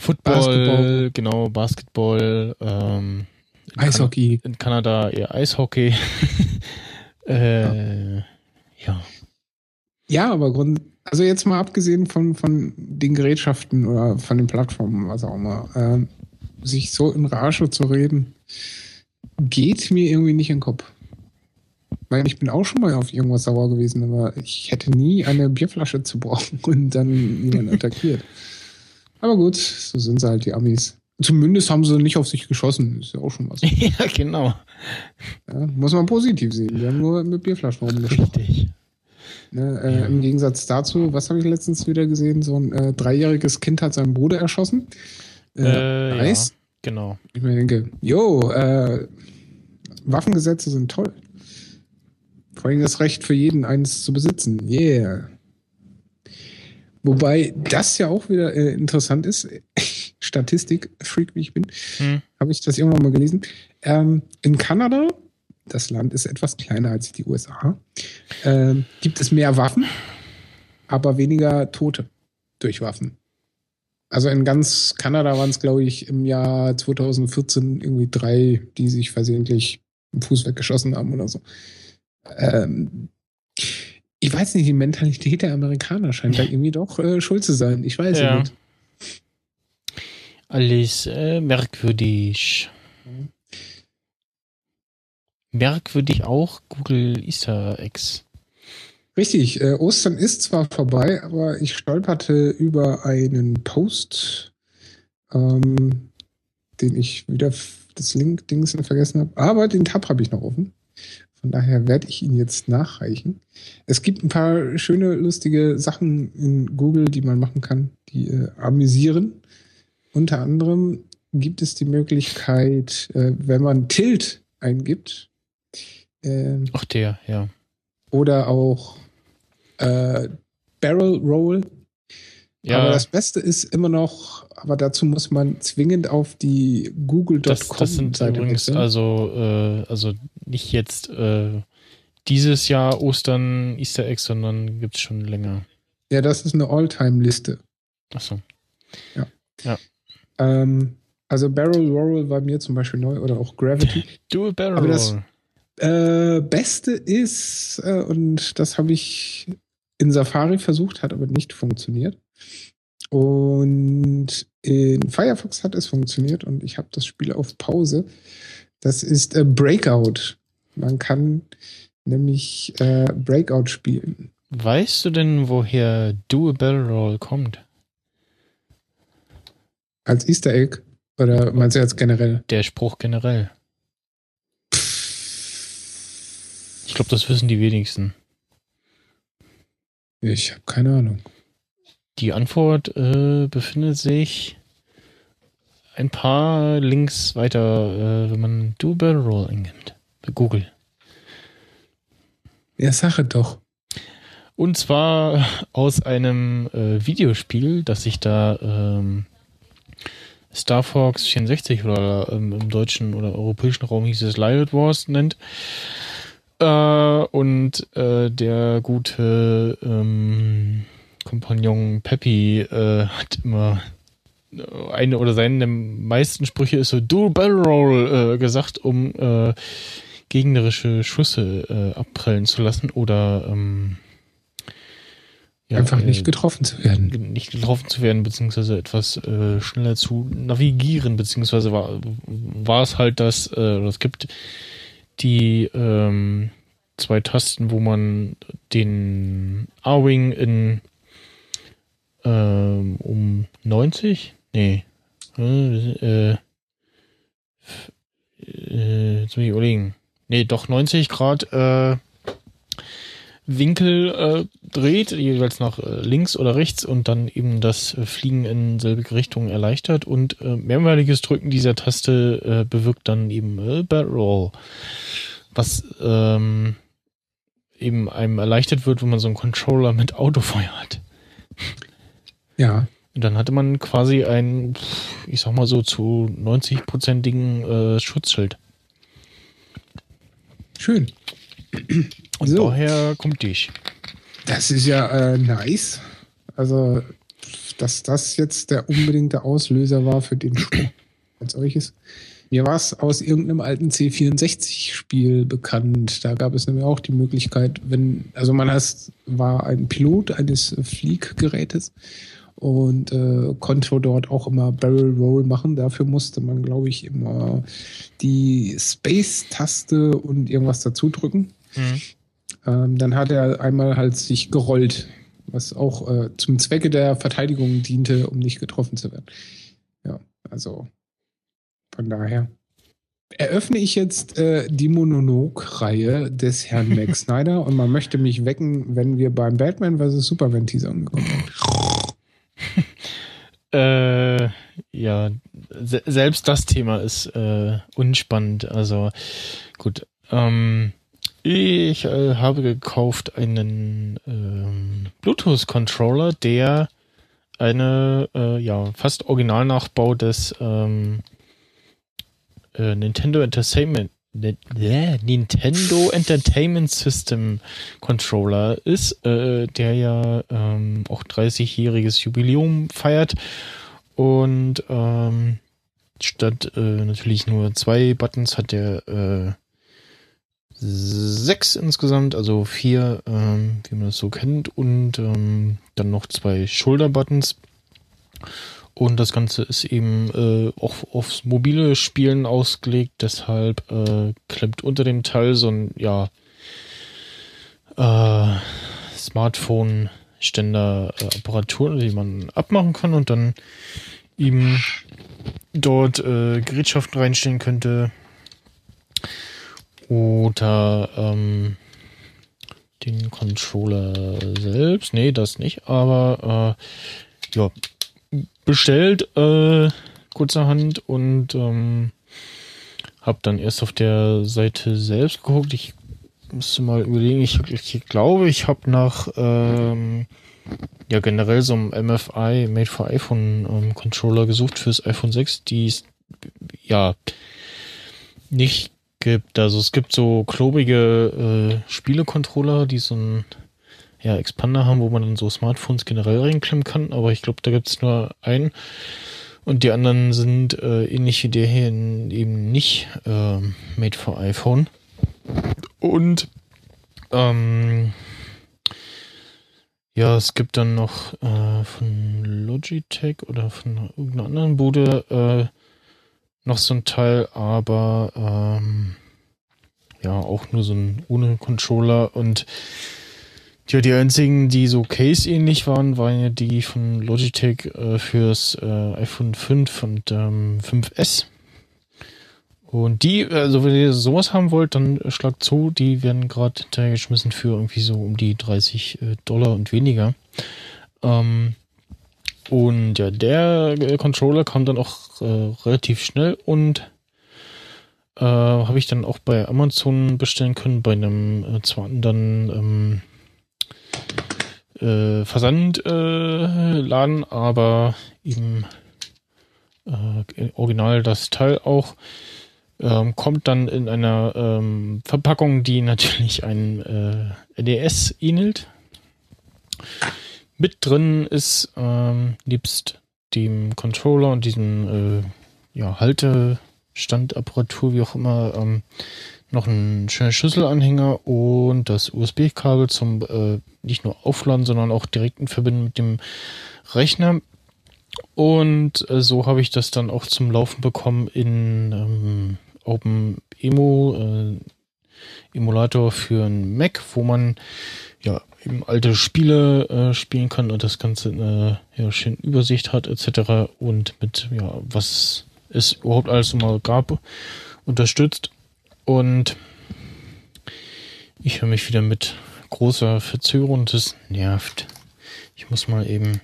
Football, Basketball. genau, Basketball, ähm, in Eishockey. Kan in Kanada eher Eishockey. äh, ja. Ja, aber Grund, also jetzt mal abgesehen von, von den Gerätschaften oder von den Plattformen, was auch immer, ähm, sich so in Rage zu reden, geht mir irgendwie nicht in den Kopf. Weil ich bin auch schon mal auf irgendwas sauer gewesen, aber ich hätte nie eine Bierflasche zu brauchen und dann jemanden attackiert. Aber gut, so sind sie halt die Amis. Zumindest haben sie nicht auf sich geschossen, ist ja auch schon was. ja, genau. Ja, muss man positiv sehen. Die haben nur mit Bierflaschen rumgeschlagen. Richtig. Ne, äh, Ja. Im Gegensatz dazu, was habe ich letztens wieder gesehen? So ein äh, dreijähriges Kind hat seinen Bruder erschossen. Äh, Äh, ja, nice. genau. Ich mir denke, jo, äh, Waffengesetze sind toll. Vor allem das Recht für jeden, eins zu besitzen. Yeah. Wobei das ja auch wieder äh, interessant ist. Statistik-Freak, wie ich bin, Hm. habe ich das irgendwann mal gelesen. Ähm, in Kanada, das Land ist etwas kleiner als die USA, ähm, gibt es mehr Waffen, aber weniger Tote durch Waffen. Also in ganz Kanada waren es, glaube ich, im Jahr 2014 irgendwie drei, die sich versehentlich im Fuß weggeschossen haben oder so. Ähm, ich weiß nicht, die Mentalität der Amerikaner scheint da irgendwie doch äh, schuld zu sein. Ich weiß Ja. nicht. Alles äh, merkwürdig. Merkwürdig auch Google Easter Eggs. Richtig, äh, Ostern ist zwar vorbei, aber ich stolperte über einen Post, ähm, den ich wieder das Link-Dings vergessen habe, aber den Tab habe ich noch offen. Von daher werde ich ihn jetzt nachreichen. Es gibt ein paar schöne, lustige Sachen in Google, die man machen kann, die äh, amüsieren. Unter anderem gibt es die Möglichkeit, äh, wenn man Tilt eingibt, ähm, Ach der, ja. oder auch äh, Barrel Roll. Ja, Aber das Beste ist immer noch, aber dazu muss man zwingend auf die google.com das, das sind Seite übrigens wechseln. also, äh, also nicht jetzt äh, dieses Jahr Ostern Easter Eggs, sondern gibt's schon länger. ja, das ist eine All-Time-Liste. Achso. Ähm, also Barrel Roll war mir zum Beispiel neu oder auch Gravity. Do a barrel Aber das- roll. Äh, Beste ist, äh, und das habe ich in Safari versucht, hat aber nicht funktioniert. Und in Firefox hat es funktioniert und ich habe das Spiel auf Pause. Das ist äh, Breakout. Man kann nämlich äh, Breakout spielen. Weißt du denn, woher Do a barrel roll kommt? Als Easter Egg. Oder meinst du jetzt generell? Der Spruch generell. Ich glaube, das wissen die wenigsten. Ich habe keine Ahnung. Die Antwort äh, befindet sich ein paar Links weiter, äh, wenn man Do barrel roll eingibt. Bei Google. Ja, Sache doch. Und zwar aus einem äh, Videospiel, das sich da ähm, Star Fox 64 oder ähm, im deutschen oder europäischen Raum hieß es Lilith Wars nennt. Äh, und äh, der gute ähm, Kompagnon Peppy äh, hat immer äh, eine oder seine der meisten Sprüche ist so Do Barrel Roll äh, gesagt, um äh, gegnerische Schüsse äh, abprallen zu lassen oder ähm, ja, Einfach äh, nicht getroffen zu werden. nicht getroffen zu werden, beziehungsweise etwas äh, schneller zu navigieren, beziehungsweise war, war es halt das, äh, es gibt die ähm, zwei Tasten, wo man den A-Wing in ähm, um 90? Nee. Äh, äh, äh, jetzt muss ich überlegen. Nee, doch 90 Grad äh, Winkel äh, dreht, jeweils nach äh, links oder rechts und dann eben das Fliegen in selbige Richtung erleichtert und mehrmaliges Drücken dieser Taste bewirkt dann eben äh, Barrel was ähm, eben einem erleichtert wird, wenn man so einen Controller mit Autofeuer hat. Ja. Und dann hatte man quasi ein, ich sag mal so, zu 90-prozentigen äh, Schutzschild. Schön. Und So. daher kommt dich. Das ist ja äh, nice. Also, dass das jetzt der unbedingte Auslöser war für den Spruch als solches. Mir war es aus irgendeinem alten C64-Spiel bekannt. Da gab es nämlich auch die Möglichkeit, wenn, also man has, war ein Pilot eines Flieggerätes und äh, konnte dort auch immer Barrel Roll machen. Dafür musste man, glaube ich, immer die Space-Taste und irgendwas dazu drücken. Mhm. Ähm, dann hat er einmal halt sich gerollt, was auch äh, zum Zwecke der Verteidigung diente, um nicht getroffen zu werden. Ja, also von daher eröffne ich jetzt äh, die Monolog-Reihe des Herrn Max Snyder und man möchte mich wecken, wenn wir beim Batman vs. Superman Teaser angekommen sind. Äh, ja, se selbst das Thema ist äh, unspannend. Also gut. Ähm, ich äh, habe gekauft einen ähm, Bluetooth-Controller, der eine äh, ja fast Originalnachbau des ähm, äh, Nintendo Entertainment Nintendo Entertainment System Controller ist, äh, der ja ähm, auch 30-jähriges Jubiläum feiert und ähm, statt äh, natürlich nur zwei Buttons hat der äh, sechs insgesamt, also vier, ähm, wie man das so kennt, und ähm, dann noch zwei Schulterbuttons. Und das Ganze ist eben äh, auch aufs mobile Spielen ausgelegt, deshalb äh, klemmt unter dem Teil so ein ja äh, Smartphone-Ständer-Apparatur, die man abmachen kann und dann eben dort äh, Gerätschaften reinstellen könnte. Oder ähm, den Controller selbst. Nee, das nicht, aber äh, ja, bestellt äh, kurzerhand und ähm, habe dann erst auf der Seite selbst geguckt. Ich müsste mal überlegen, ich, ich glaube, ich habe nach ähm, ja generell so einem MFI Made for iPhone ähm, Controller gesucht fürs iPhone 6, die es ja nicht gibt. Also es gibt so klobige äh, Spielecontroller, die so ein ja, Expander haben, wo man dann so Smartphones generell reinklemmen kann, aber ich glaube, da gibt es nur einen. Und die anderen sind äh, ähnlich wie der hier eben nicht äh, made for iPhone. Und ähm, ja, es gibt dann noch äh, von Logitech oder von irgendeiner anderen Bude äh, noch so ein Teil, aber ähm, ja, auch nur so ein ohne Controller und ja, die einzigen, die so Case-ähnlich waren, waren ja die von Logitech äh, fürs äh, iPhone 5 und ähm, 5S. Und die, also wenn ihr sowas haben wollt, dann schlagt zu, die werden gerade hinterhergeschmissen für irgendwie so um die 30 äh, Dollar und weniger. Ähm, und ja, der äh, Controller kam dann auch äh, relativ schnell und äh, habe ich dann auch bei Amazon bestellen können, bei einem äh, zweiten dann ähm, äh, Versandladen, äh, aber eben äh, original das Teil auch. Ähm, kommt dann in einer ähm, Verpackung, die natürlich ein äh, NES ähnelt. Mit drin ist ähm, nebst dem Controller und diesem äh, ja, Haltestandapparatur, wie auch immer, ähm, noch ein schöner Schlüsselanhänger und das USB-Kabel zum äh, nicht nur Aufladen, sondern auch direkt in Verbindung mit dem Rechner. Und äh, so habe ich das dann auch zum Laufen bekommen in ähm, OpenEMU, äh, Emulator für einen Mac, wo man ja eben alte Spiele äh, spielen kann und das Ganze eine ja, schöne Übersicht hat etc. und mit ja was es überhaupt alles mal gab unterstützt und ich höre mich wieder mit großer Verzögerung. Das nervt. Ich muss mal eben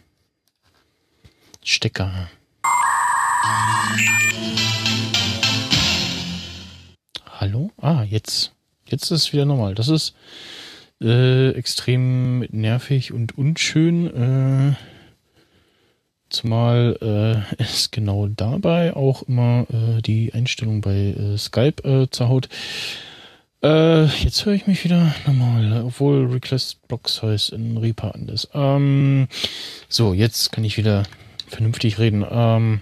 Stecker. Hallo? Ah, jetzt. Jetzt ist es wieder normal. Das ist äh, extrem nervig und unschön. Äh, zumal äh, es genau dabei auch immer äh, die Einstellung bei äh, Skype äh, zerhaut. Äh, jetzt höre ich mich wieder normal, obwohl Request Blocks heißt in Reaper anders. Ähm, so, jetzt kann ich wieder vernünftig reden. Ähm,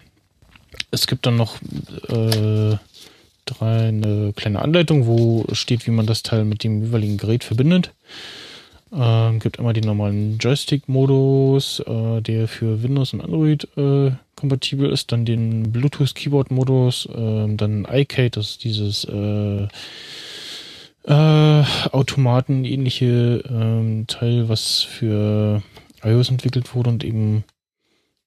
es gibt dann noch äh, drei, eine kleine Anleitung, wo steht, wie man das Teil mit dem jeweiligen Gerät verbindet. Ähm, gibt einmal den normalen Joystick-Modus, äh, der für Windows und Android äh, kompatibel ist, dann den Bluetooth-Keyboard-Modus, äh, dann iCade, das ist dieses äh, äh, Automaten ähnliche ähm, Teil, was für iOS entwickelt wurde und eben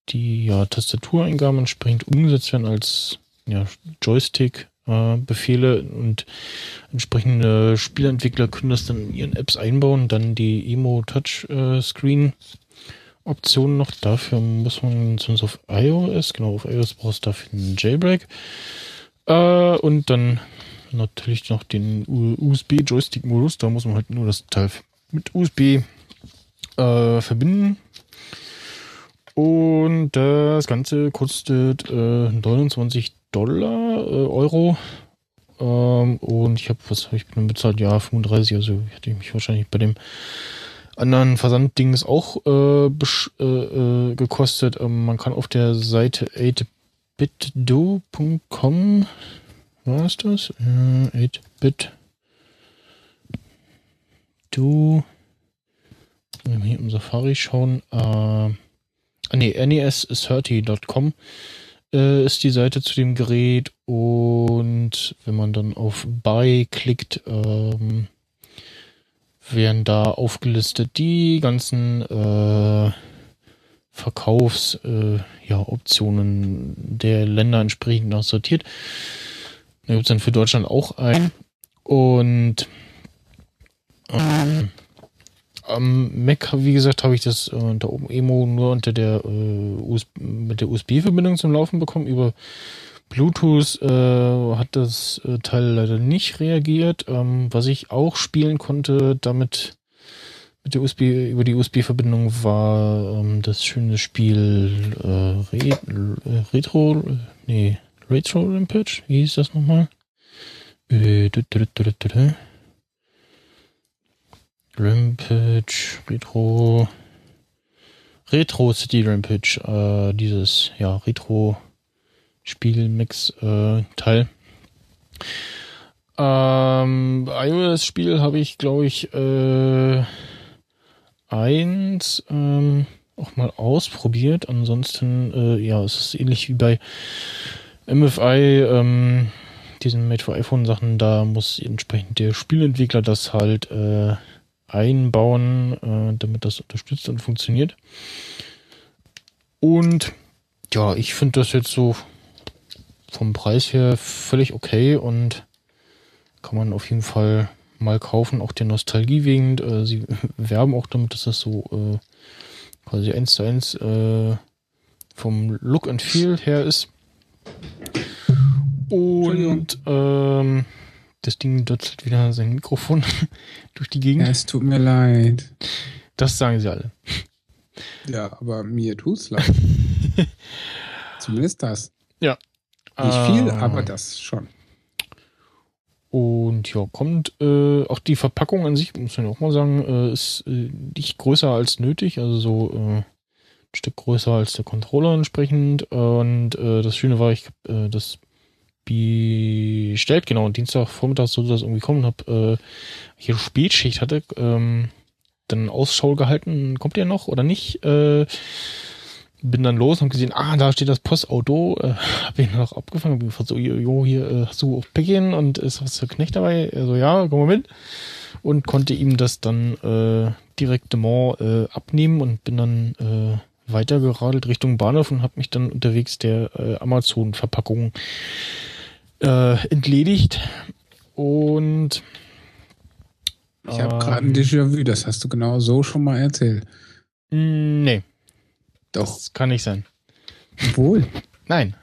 die ja, Tastatureingaben entsprechend umgesetzt werden als ja, Joystick äh, Befehle und entsprechende Spielentwickler können das dann in ihren Apps einbauen. Dann die Emo Touchscreen Option noch. Dafür muss man sonst auf iOS, genau auf iOS brauchst du dafür einen Jailbreak. Äh, und dann natürlich noch den USB-Joystick-Modus. Da muss man halt nur das Teil mit USB äh, verbinden. Und das Ganze kostet äh, 29 Dollar, äh, Euro. Ähm, und ich habe, was habe ich bezahlt? Ja, 35. Also hätte ich mich wahrscheinlich bei dem anderen Versanddings auch äh, äh, äh, gekostet. Ähm, man kann auf der Seite 8bitdo.com, war es das? Äh, 8bit do, wenn wir hier im Safari schauen, äh, nee, nes30.com äh, ist die Seite zu dem Gerät und wenn man dann auf Buy klickt, ähm, werden da aufgelistet die ganzen äh, Verkaufsoptionen äh, ja, Optionen der Länder entsprechend noch sortiert. Da gibt es dann für Deutschland auch ein. Und ähm, am Mac, wie gesagt, habe ich das äh, unter Emo nur unter der äh, mit der USB-Verbindung zum Laufen bekommen. Über Bluetooth äh, hat das äh, Teil leider nicht reagiert. Ähm, was ich auch spielen konnte, damit mit der USB über die USB-Verbindung war ähm, das schöne Spiel äh, Re äh, Retro, nee Retro Rampage. Wie hieß das nochmal? Äh, Rampage, Retro, Retro City Rampage, äh, dieses, ja, Retro Spielmix äh, Teil. Ähm, iOS-Spiel habe ich, glaube ich, äh, eins ähm, auch mal ausprobiert. Ansonsten, äh, ja, es ist ähnlich wie bei MFI, ähm, diesen Made for iPhone Sachen, da muss entsprechend der Spielentwickler das halt äh, einbauen, äh, damit das unterstützt und funktioniert. Und ja, ich finde das jetzt so vom Preis her völlig okay und kann man auf jeden Fall mal kaufen, auch der Nostalgie wegen. Äh, sie werben auch damit, dass das so äh, quasi eins zu eins äh, vom Look and Feel her ist. Und ähm, das Ding dutzelt wieder sein Mikrofon durch die Gegend. Ja, es tut mir leid. Das sagen sie alle. Ja, aber mir tut's leid. Zumindest das. Ja. Nicht viel, ah. aber das schon. Und ja, kommt äh, auch die Verpackung an sich, muss man auch mal sagen, äh, ist äh, nicht größer als nötig, also so äh, ein Stück größer als der Controller entsprechend. Und äh, das Schöne war, ich habe äh, das bestellt, genau, und Dienstagvormittag sollte das irgendwie kommen, hab äh, hier Spätschicht hatte, ähm, dann Ausschau gehalten, kommt der noch oder nicht? Äh, bin dann los und gesehen, ah, da steht das Postauto, äh, hab ihn noch abgefangen, bin gefragt, so, jo, hier, äh, hast du auch Päckchen und ist was für Knecht dabei? Also ja, komm mal mit. Und konnte ihm das dann äh, direktement äh, abnehmen und bin dann äh, weitergeradelt Richtung Bahnhof und habe mich dann unterwegs der äh, Amazon-Verpackung äh, entledigt. Und ich habe gerade ein ähm, Déjà-vu, das hast du genau so schon mal erzählt. Nee. Doch. Das kann nicht sein. Wohl. Nein.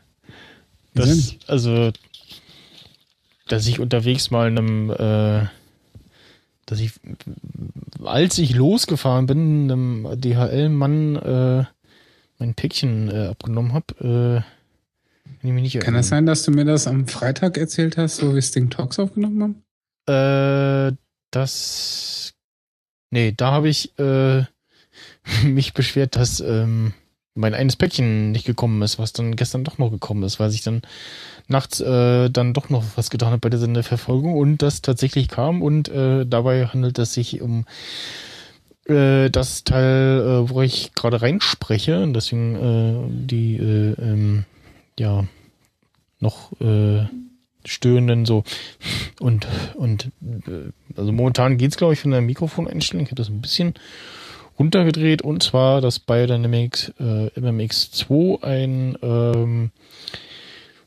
Das, also, dass ich unterwegs mal einem, äh, dass ich, als ich losgefahren bin, einem DHL-Mann äh, mein Päckchen äh, abgenommen habe, äh, kann das sein, dass du mir das am Freitag erzählt hast, wo wir Sting Talks aufgenommen haben? Äh, das. Nee, da habe ich äh, mich beschwert, dass ähm, mein eines Päckchen nicht gekommen ist, was dann gestern doch noch gekommen ist, weil sich dann nachts äh, dann doch noch was getan hat bei der Sendeverfolgung und das tatsächlich kam und äh, dabei handelt es sich um äh, das Teil, äh, wo ich gerade reinspreche und deswegen äh, die äh, ähm, ja noch äh, stöhnen so. Und und äh, also momentan geht's glaube ich von der Mikrofoneinstellung. Ich habe das ein bisschen runtergedreht. Und zwar das Biodynamics äh, MMX2 ein ähm,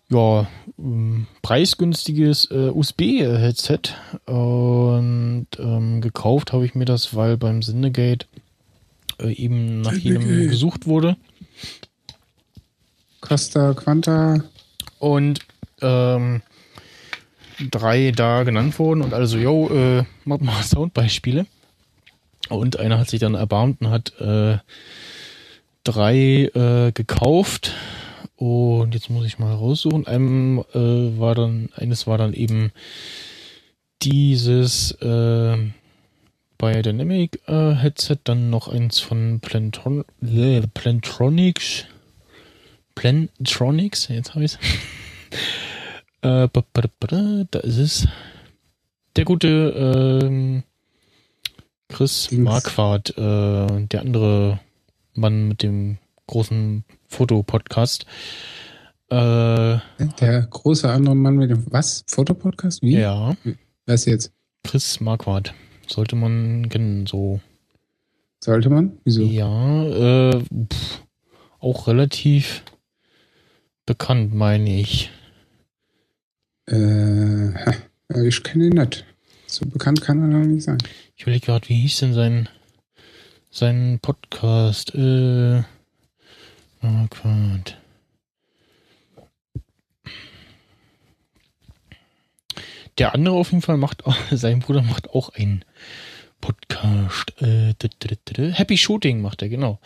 ja ähm, preisgünstiges äh, USB-Headset und ähm, gekauft habe ich mir das, weil beim Syndicate äh, eben nach jedem gesucht wurde Costa Quanta. Und ähm, drei da genannt wurden und also, yo, äh, mach mal Soundbeispiele. Und einer hat sich dann erbarmt und hat äh, drei äh, gekauft und jetzt muss ich mal raussuchen. Einem äh, war dann, eines war dann eben dieses äh, Biodynamic äh, Headset, dann noch eins von Plantron äh, Plantronics. Plantronics, jetzt habe ich es. da ist es. Der gute ähm, Chris Marquardt, äh, der andere Mann mit dem großen Fotopodcast. Äh, der große andere Mann mit dem was? Fotopodcast? Wie? Ja. Was jetzt? Chris Marquardt. Sollte man kennen, so. Sollte man? Wieso? Ja, äh, pff, auch relativ bekannt, meine ich. Äh, ich kenne ihn nicht. So bekannt kann er noch nicht sein. Ich überlege gerade, wie hieß denn sein, sein Podcast? Äh, Marquardt. Der andere auf jeden Fall macht, sein Bruder macht auch einen Podcast. Äh, Happy Shooting macht er, genau.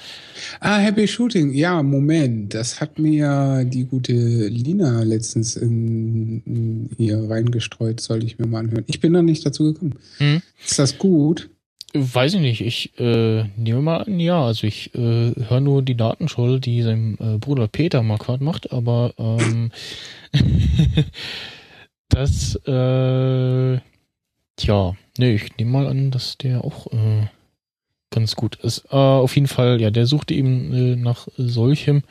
Ah, Happy Shooting. Ja, Moment. Das hat mir die gute Lina letztens in, in hier reingestreut. Sollte ich mir mal anhören. Ich bin da nicht dazu gekommen. Hm? Ist das gut? Weiß ich nicht. Ich äh, nehme mal an, ja. Also ich äh, höre nur die Datenscholl, die sein äh, Bruder Peter Marquardt macht, aber ähm, das, äh, tja, ne, ich nehme mal an, dass der auch äh, ganz gut ist. Äh, auf jeden Fall, ja, der suchte eben äh, nach solchem.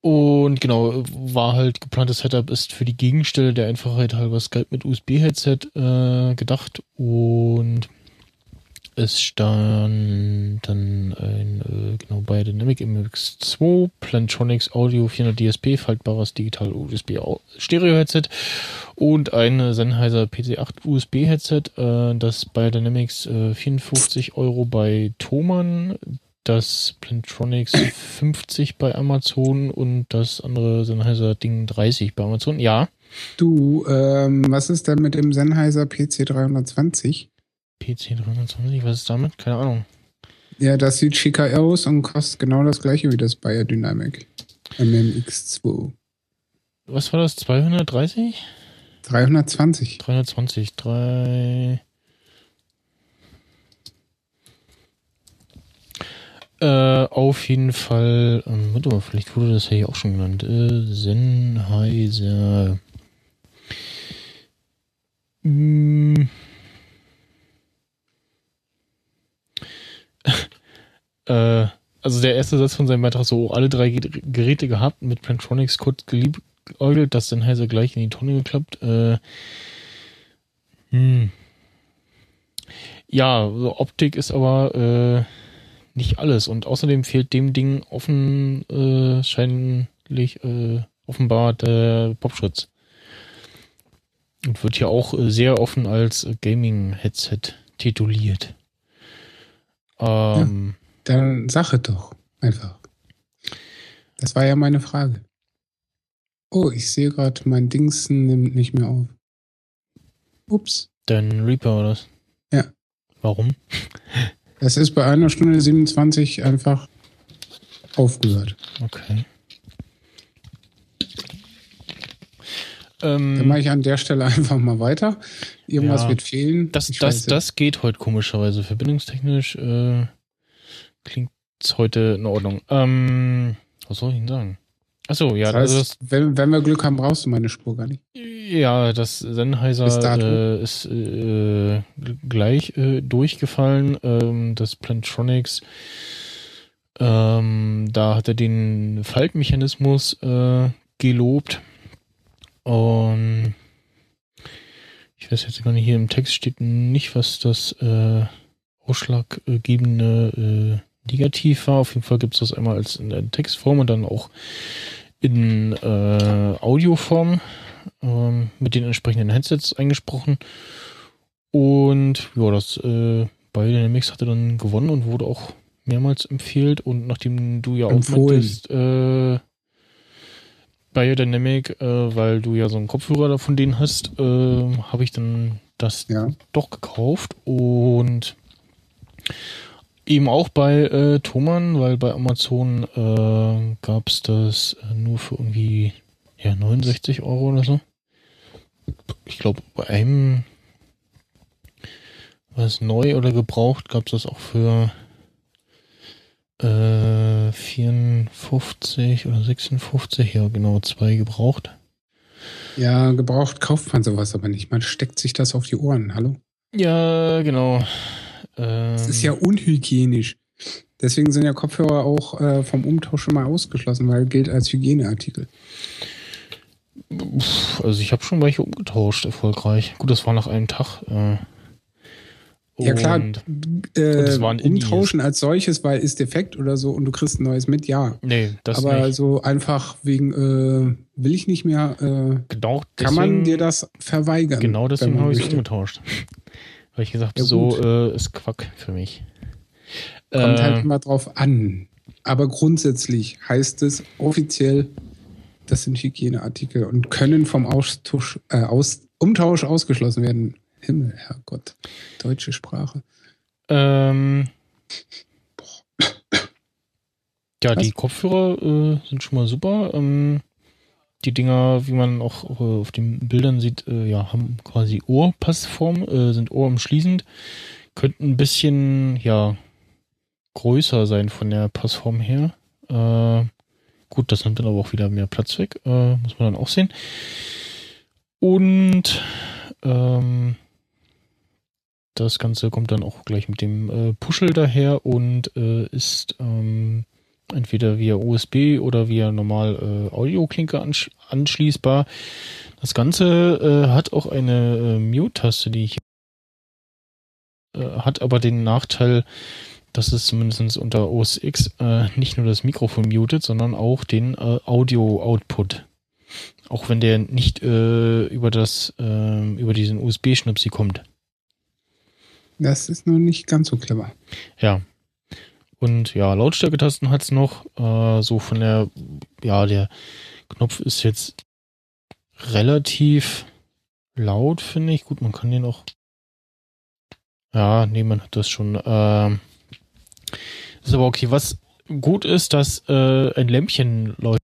Und genau, war halt geplantes Setup ist für die Gegenstelle der Einfachheit halber Skype mit USB-Headset äh, gedacht und es stand dann ein, äh, genau, bei Dynamic MX2, Plantronics Audio 400 DSP, faltbares digital USB Stereo Headset und ein Sennheiser PC8 USB Headset, äh, das bei Dynamics äh, 54 Euro bei Thomann, das Plantronics 50 bei Amazon und das andere Sennheiser Ding 30 bei Amazon. Ja. Du, ähm, was ist denn mit dem Sennheiser PC320? PC320, was ist damit? Keine Ahnung. Ja, das sieht schicker aus und kostet genau das gleiche wie das Bayer Dynamic MMX2. Was war das? 230? 320. 320. 3. Äh, auf jeden Fall, ähm, warte mal, vielleicht wurde das ja hier auch schon genannt. Äh, Sennheiser. Hm. äh, also der erste Satz von seinem Beitrag so, alle drei Geräte gehabt, mit Plantronics kurz geliebäugelt, das Sennheiser gleich in die Tonne geklappt. Äh, hm. Ja, so Optik ist aber äh, nicht alles und außerdem fehlt dem Ding offen äh, scheinlich äh, offenbar der Popschutz und wird hier auch äh, sehr offen als Gaming-Headset tituliert. Ähm, ja, dann Sache doch einfach. Das war ja meine Frage. Oh, ich sehe gerade, mein Dings nimmt nicht mehr auf. Ups. Dein Reaper oder was? Ja. Warum? Das ist bei einer Stunde 27 einfach aufgehört. Okay. Ähm, Dann mache ich an der Stelle einfach mal weiter. Irgendwas ja, wird fehlen. Das, das, das geht heute komischerweise. Verbindungstechnisch äh, klingt es heute in Ordnung. Ähm, was soll ich denn sagen? Achso, ja. Das heißt, also das, wenn, wenn wir Glück haben, brauchst du meine Spur gar nicht. Ja, das Sennheiser äh, ist äh, gleich äh, durchgefallen. Ähm, das Plantronics, ähm, da hat er den Faltmechanismus äh, gelobt. Und ich weiß jetzt gar nicht, hier im Text steht nicht, was das äh, ausschlaggebende äh, Negativ war. Auf jeden Fall gibt es das einmal als in der Textform und dann auch in äh, Audioform ähm, mit den entsprechenden Headsets eingesprochen. Und ja, das äh, Biodynamics hatte dann gewonnen und wurde auch mehrmals empfehlt. Und nachdem du ja auch meintest, äh, Biodynamic, äh, weil du ja so einen Kopfhörer von denen hast, äh, habe ich dann das ja. doch gekauft und Eben auch bei äh, Thomann, weil bei Amazon äh, gab es das äh, nur für irgendwie ja, 69 Euro oder so. Ich glaube, bei einem was neu oder gebraucht gab es das auch für äh, 54 oder 56, ja genau, zwei gebraucht. Ja, gebraucht kauft man sowas aber nicht. Man steckt sich das auf die Ohren, hallo? Ja, genau. Ähm, das ist ja unhygienisch. Deswegen sind ja Kopfhörer auch äh, vom Umtausch schon mal ausgeschlossen, weil gilt als Hygieneartikel. Also ich habe schon welche umgetauscht, erfolgreich. Gut, das war nach einem Tag. Äh, ja klar, äh, umtauschen als solches, weil ist defekt oder so und du kriegst ein neues mit, ja. Nee, das Aber nicht. so einfach wegen äh, will ich nicht mehr, äh, genau deswegen, kann man dir das verweigern. Genau deswegen habe ich es umgetauscht. Weil ich gesagt ja, so äh, ist Quack für mich. Kommt halt immer drauf an. Aber grundsätzlich heißt es offiziell, das sind Hygieneartikel und können vom Austausch, äh, aus, Umtausch ausgeschlossen werden. Himmel, Herrgott. Deutsche Sprache. Ähm, ja, Was? die Kopfhörer äh, sind schon mal super. Ähm, die Dinger, wie man auch äh, auf den Bildern sieht, äh, ja, haben quasi Ohrpassform, äh, sind ohrumschließend. Könnten ein bisschen, ja, größer sein von der Passform her. Äh, gut, das nimmt dann aber auch wieder mehr Platz weg. Äh, muss man dann auch sehen. Und ähm, das Ganze kommt dann auch gleich mit dem äh, Puschel daher und äh, ist ähm, entweder via USB oder via normal äh, Audioklinke ansch anschließbar. Das Ganze äh, hat auch eine äh, Mute-Taste, die ich äh, hat aber den Nachteil, dass es zumindest unter OS X äh, nicht nur das Mikrofon mutet, sondern auch den äh, Audio-Output. Auch wenn der nicht über das über diesen USB-Schnipsi kommt. Das ist nur nicht ganz so clever. Ja. Und ja, Lautstärketasten hat es noch. Äh, so von der, ja, der Knopf ist jetzt relativ laut, finde ich. Gut, man kann den auch. Ja, nee, man hat das schon. Äh, ist aber okay. Was gut ist, dass äh, ein Lämpchen läuft,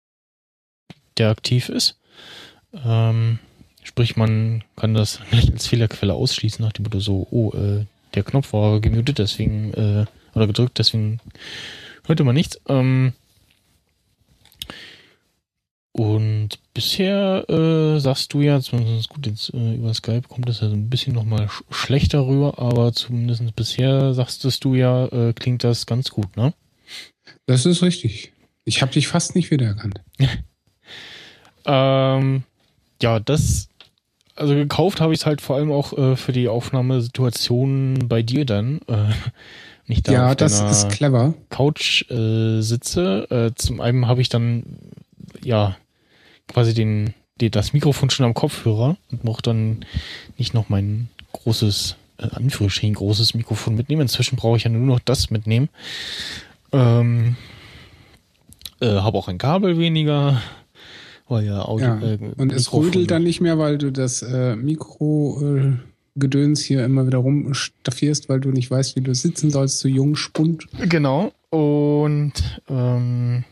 der aktiv ist. Ähm, sprich, man kann das als Fehlerquelle ausschließen, nach dem Motto so, oh, äh, der Knopf war gemutet, deswegen, äh, oder gedrückt, deswegen hörte man nichts. Ähm, und bisher äh, sagst du ja, zumindest gut, jetzt äh, über Skype kommt das ja so ein bisschen nochmal sch schlechter rüber, aber zumindest bisher sagstest du ja, äh, klingt das ganz gut, ne? Das ist richtig. Ich habe dich fast nicht wiedererkannt. ähm, ja, das also gekauft habe ich es halt vor allem auch äh, für die Aufnahmesituation bei dir dann. Äh, nicht da ja, das ist clever. Couch äh, sitze. Äh, zum einen habe ich dann ja quasi den, die, das Mikrofon schon am Kopfhörer und brauche dann nicht noch mein großes, äh, Anführungsstrichen großes Mikrofon mitnehmen. Inzwischen brauche ich ja nur noch das mitnehmen. Ähm, äh, habe auch ein Kabel weniger. Oh ja, Audio, ja. Äh, und es rödelt dann nicht mehr, weil du das äh, Mikro-Gedöns äh, hier immer wieder rumstaffierst, weil du nicht weißt, wie du sitzen sollst, zu jung, spund. Genau. Und ähm,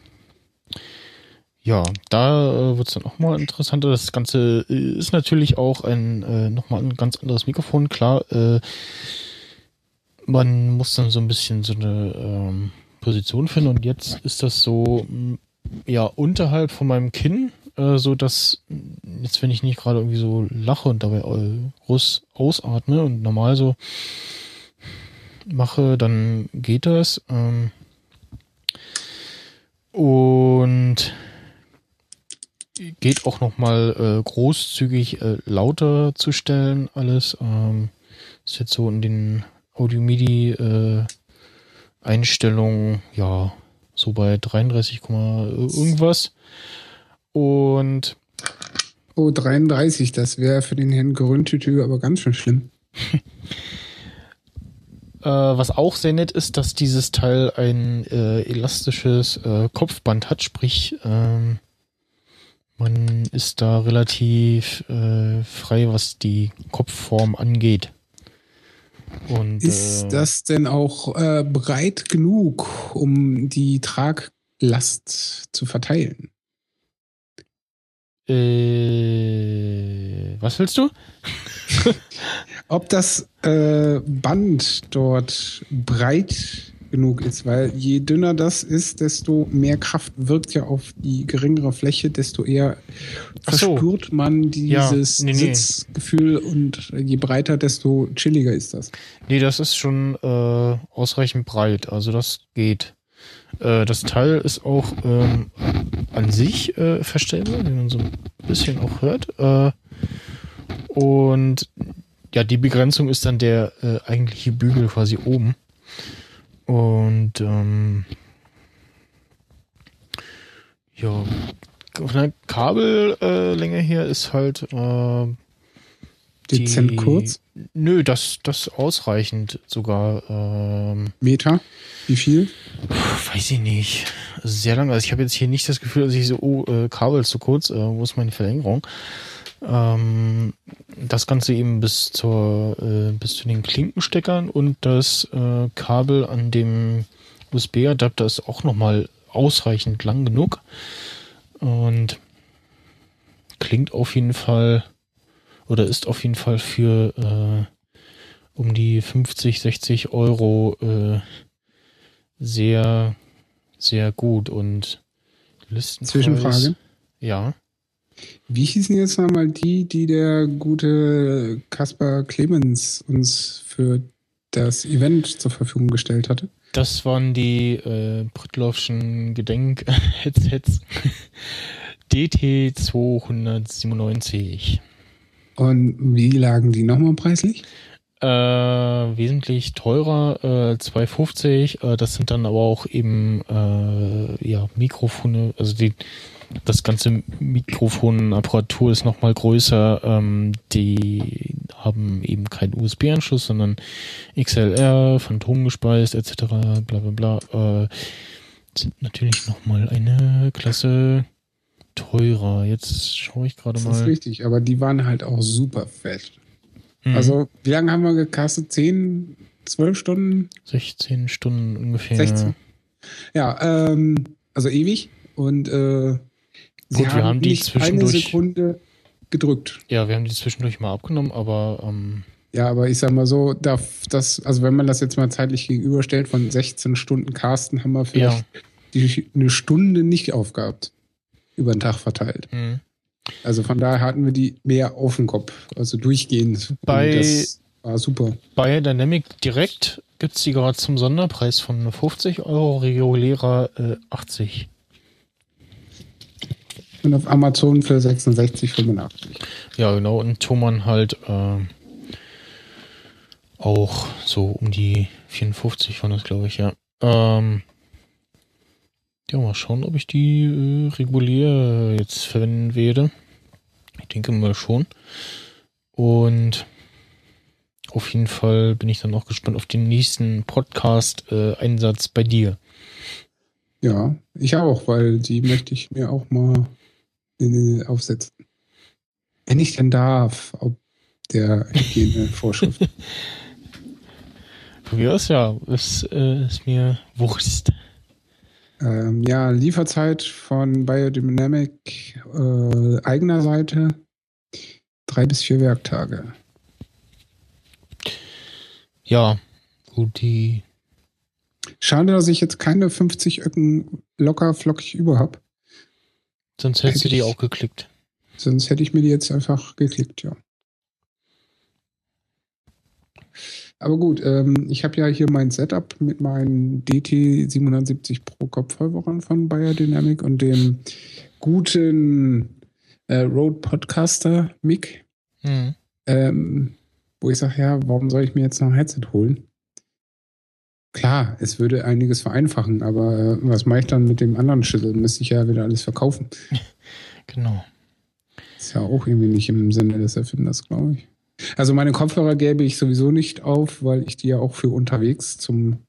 ja, da äh, wird es dann auch mal interessanter. Das Ganze äh, ist natürlich auch ein äh, nochmal ein ganz anderes Mikrofon. Klar, äh, man muss dann so ein bisschen so eine ähm, Position finden und jetzt ist das so ja unterhalb von meinem Kinn äh, so dass jetzt, wenn ich nicht gerade irgendwie so lache und dabei groß ausatme und normal so mache, dann geht das. Ähm, und geht auch nochmal äh, großzügig äh, lauter zu stellen, alles. Ähm, ist jetzt so in den Audio-MIDI äh, ja, so bei 33, irgendwas. Und. Oh, 33, das wäre für den Herrn Grüntütü aber ganz schön schlimm. äh, was auch sehr nett ist, dass dieses Teil ein äh, elastisches äh, Kopfband hat, sprich, ähm, man ist da relativ äh, frei, was die Kopfform angeht. Und, Ist äh, das denn auch breit genug, um die Traglast zu verteilen? Äh, was willst du? Ob das äh, Band dort breit genug ist, weil je dünner das ist, desto mehr Kraft wirkt ja auf die geringere Fläche, desto eher so. verspürt man dieses Ja, nee, nee. Sitzgefühl und je breiter, desto chilliger ist das. Nee, das ist schon äh, ausreichend breit. Also das geht. Äh, das Teil ist auch ähm, an sich äh, verstellbar, wie man so ein bisschen auch hört. Äh, und ja, die Begrenzung ist dann der äh, eigentliche Bügel quasi oben. Und ähm, ja, von der Kabellänge her ist halt äh, Dezent die- kurz, Nö, das das ausreichend sogar. Ähm, Meter, wie viel? Weiß ich nicht. Sehr lange. Also ich habe jetzt hier nicht das Gefühl, dass ich so, oh, äh, Kabel ist zu kurz, äh, wo ist meine Verlängerung? Ähm, das Ganze eben bis zur äh, bis zu den Klinkensteckern und das äh, Kabel an dem USB-Adapter ist auch nochmal ausreichend lang genug. Und klingt auf jeden Fall oder ist auf jeden Fall für äh, um die 50, 60 Euro äh, sehr, sehr gut und Listenpreis. Zwischenfrage. Ja. Wie hießen jetzt nochmal die, die der gute Kaspar Clemens uns für das Event zur Verfügung gestellt hatte? Das waren die äh, Prittloffschen Gedenk-Headsets DT297. Und wie lagen die nochmal preislich? Äh, wesentlich teurer, äh, 250. Äh, das sind dann aber auch eben äh, ja Mikrofone, also die das ganze Mikrofonapparatur ist nochmal größer. Ähm, die haben eben keinen USB-Anschluss, sondern XLR, phantomgespeist etc. Bla bla bla. Äh, sind natürlich nochmal eine Klasse teurer. Jetzt schaue ich gerade Das ist mal. richtig, aber die waren halt auch super fett. Hm, Also, wie lange haben wir gecastet? 10, 12 Stunden? 16 Stunden ungefähr. 16. Ja, ähm, also ewig. Und äh, sie Gut, wir haben die nicht eine zwischendurch- Sekunde gedrückt. Ja, wir haben die zwischendurch mal abgenommen, aber ähm, Ja, aber ich sag mal so, darf das, also wenn man das jetzt mal zeitlich gegenüberstellt, von 16 Stunden Casten haben wir vielleicht die, eine Stunde nicht aufgehabt. Über den Tag verteilt. hm. Also von daher hatten wir die mehr auf dem Kopf, also durchgehend. Bei- das war super. bei Dynamic Direct gibt's die gerade zum Sonderpreis von 50 Euro, regulärer äh, 80. Und auf Amazon für 66,85. Ja, genau. Und Thomann halt äh, auch so um die 54 von das, glaube ich, ja. Ähm, ja, mal schauen, ob ich die äh, regulär jetzt verwenden werde. Ich denke mal schon. Und auf jeden Fall bin ich dann auch gespannt auf den nächsten Podcast-Einsatz bei dir. Ja, ich auch, weil die möchte ich mir auch mal äh, aufsetzen. Wenn ich denn darf, ob der Hygienevorschrift. Mir aus ja, ist, äh, ist mir Wurst. Ähm, ja, Lieferzeit von Biodynamic äh, eigener Seite drei bis vier Werktage. Ja, gut, die Schade, dass ich jetzt keine 50 Öcken locker flockig über habe. Sonst hättest du Hätte die ich- auch geklickt. Sonst hätte ich mir die jetzt einfach geklickt, ja. Aber gut, ähm, ich habe ja hier mein Setup mit meinen DT770 Pro Kopfhörern von Biodynamic und dem guten äh, Rode Podcaster Mic, Hm. ähm, wo ich sage, ja, warum soll ich mir jetzt noch ein Headset holen? Klar, es würde einiges vereinfachen, aber äh, was mache ich dann mit dem anderen Schüssel? Müsste ich ja wieder alles verkaufen. Genau. Ist ja auch irgendwie nicht im Sinne des Erfinders, glaube ich. Also meine Kopfhörer gäbe ich sowieso nicht auf, weil ich die ja auch für unterwegs zum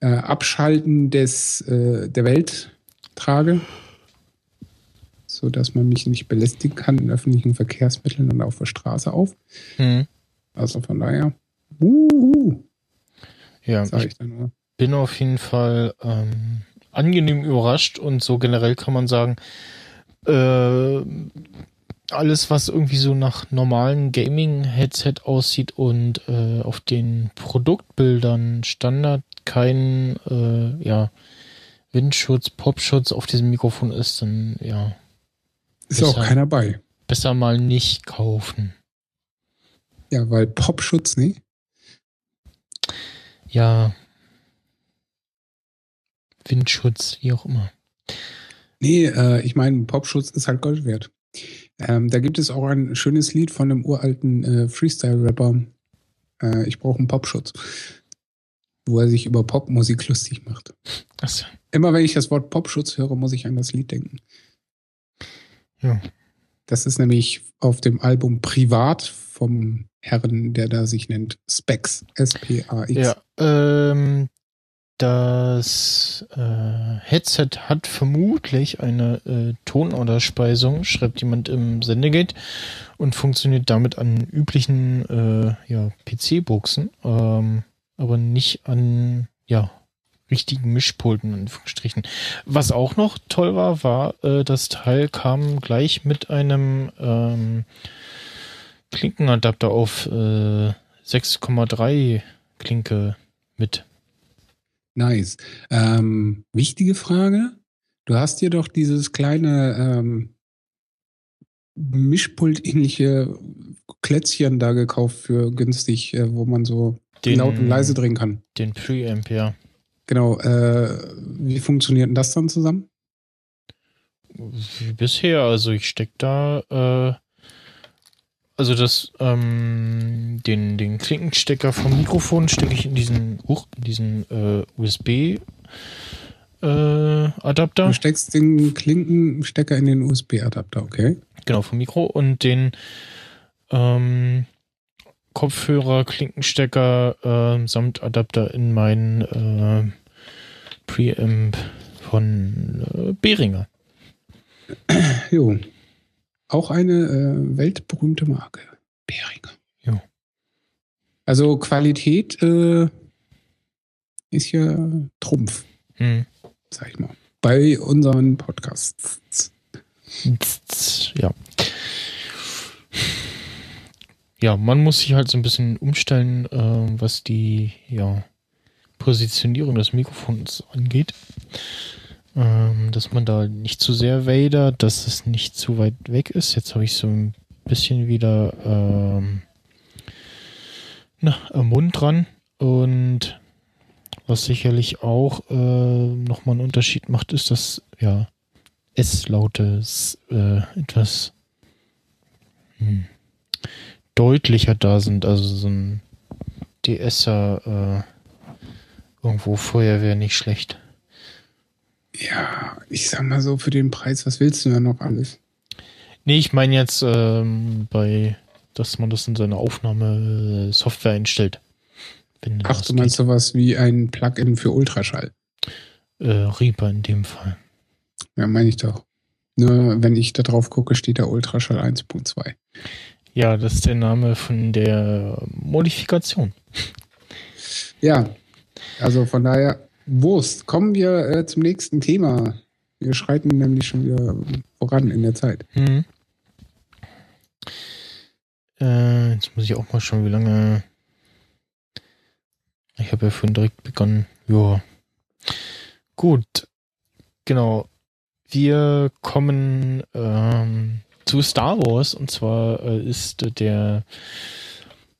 äh, Abschalten des, äh, der Welt trage. So dass man mich nicht belästigen kann in öffentlichen Verkehrsmitteln und auf der Straße auf. Hm. Also von daher Uh, Ja, sag ich ich dann nur. bin auf jeden Fall ähm, angenehm überrascht und so generell kann man sagen, äh, alles, was irgendwie so nach normalen Gaming-Headset aussieht und äh, auf den Produktbildern Standard kein äh, ja, Windschutz, Popschutz auf diesem Mikrofon ist, dann ja, Ist auch Deshalb- keiner bei. besser mal nicht kaufen. Ja, weil Popschutz, ne? Ja. Windschutz, wie auch immer. Nee, äh, ich meine, Popschutz ist halt Gold wert. Ähm, da gibt es auch ein schönes Lied von einem uralten äh, Freestyle-Rapper. Äh, ich brauche einen Popschutz. Wo er sich über Popmusik lustig macht. Achso. Immer wenn ich das Wort Popschutz höre, muss ich an das Lied denken. Ja. Das ist nämlich auf dem Album Privat vom Herren, der da sich nennt Specs. S-P-A-X. Ja, ähm, das äh, Headset hat vermutlich eine äh, Tonauderspeisung, schreibt jemand im Sendegate, und funktioniert damit an üblichen äh, ja, PC-Buchsen, ähm, aber nicht an ja, richtigen Mischpulten, in Anführungsstrichen. Was auch noch toll war, war, äh, das Teil kam gleich mit einem ähm, Klinkenadapter auf äh, 6,3 Klinke mit. Nice. Ähm, wichtige Frage. Du hast dir doch dieses kleine ähm, Mischpult-ähnliche Klötzchen da gekauft für günstig, äh, wo man so Den- laut und leise drehen kann. Den Preamp, ja. Genau. Äh, wie funktioniert denn das dann zusammen? Wie bisher, also ich steck da, äh, also das, ähm, den, den Klinkenstecker vom Mikrofon stecke ich in diesen, in diesen äh, USB äh, Adapter. Du steckst den Klinkenstecker in den USB-Adapter, okay? Genau, vom Mikro und den ähm, Kopfhörer, Klinkenstecker ähm, samt Adapter in meinen äh, Preamp von äh, Behringer. Jo. Auch eine äh, weltberühmte Marke. Behringer. Jo. Also Qualität äh, ist ja Trumpf, Hm. sag ich mal. Bei unseren Podcasts. Ja. Ja, man muss sich halt so ein bisschen umstellen, ähm, was die ja, Positionierung des Mikrofons angeht. Ähm, dass man da nicht zu sehr wadert, dass es nicht zu weit weg ist. Jetzt habe ich so ein bisschen wieder ähm, na, am Mund dran und was sicherlich auch äh, nochmal einen Unterschied macht, ist, dass ja S-Laute äh, etwas hm, deutlicher da sind. Also so ein DSer äh, irgendwo Feuerwehr nicht schlecht. Ja, ich sag mal so, für den Preis, was willst du denn noch alles? Nee, ich meine jetzt ähm, bei, dass man das in seine Aufnahmesoftware einstellt. Ach, du meinst sowas wie ein Plugin für Ultraschall. Äh, Reaper in dem Fall. Ja, meine ich doch. Nur wenn ich da drauf gucke, steht da Ultraschall 1.2. Ja, das ist der Name von der Modifikation. Ja, also von daher, Wurst. Kommen wir äh, zum nächsten Thema. Wir schreiten nämlich schon wieder voran in der Zeit. Hm. Äh, jetzt muss ich auch mal schauen, wie lange. Ich habe ja vorhin direkt begonnen. Ja. Gut. Genau. Wir kommen ähm, zu Star Wars und zwar äh, ist der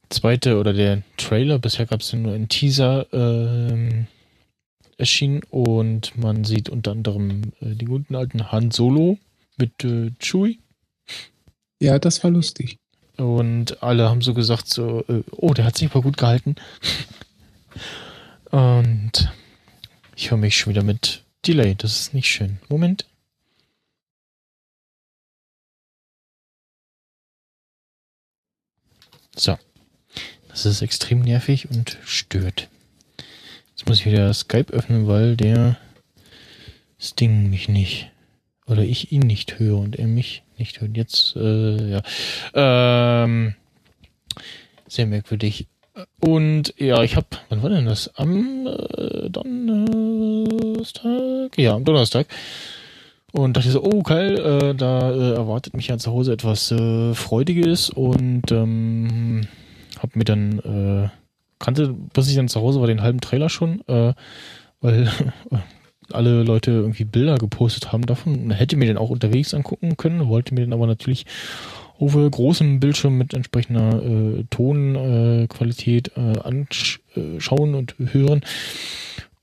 zweite oder der Trailer, bisher gab es ja nur einen Teaser, ähm, erschienen und man sieht unter anderem äh, den guten alten Han Solo mit äh, Chewie Ja, das war lustig. und alle haben so gesagt so, äh, oh, der hat sich aber gut gehalten. Und ich höre mich schon wieder mit Delay, das ist nicht schön. Moment. So. Das ist extrem nervig und stört. Jetzt muss ich wieder Skype öffnen, weil der Sting mich nicht. Oder ich ihn nicht höre und er mich nicht hört. Jetzt, äh, ja. Ähm, sehr merkwürdig. Und ja, ich habe, wann war denn das? Am äh, Donnerstag? Ja, am Donnerstag. Und dachte so, oh geil, äh, da äh, erwartet mich ja zu Hause etwas äh, Freudiges und ähm, hab mir dann, äh, kannte, bis ich dann zu Hause war, den halben Trailer schon, äh, weil alle Leute irgendwie Bilder gepostet haben davon. Hätte mir den auch unterwegs angucken können, wollte mir den aber natürlich auf großem Bildschirm mit entsprechender äh, Tonqualität äh, anschauen und hören.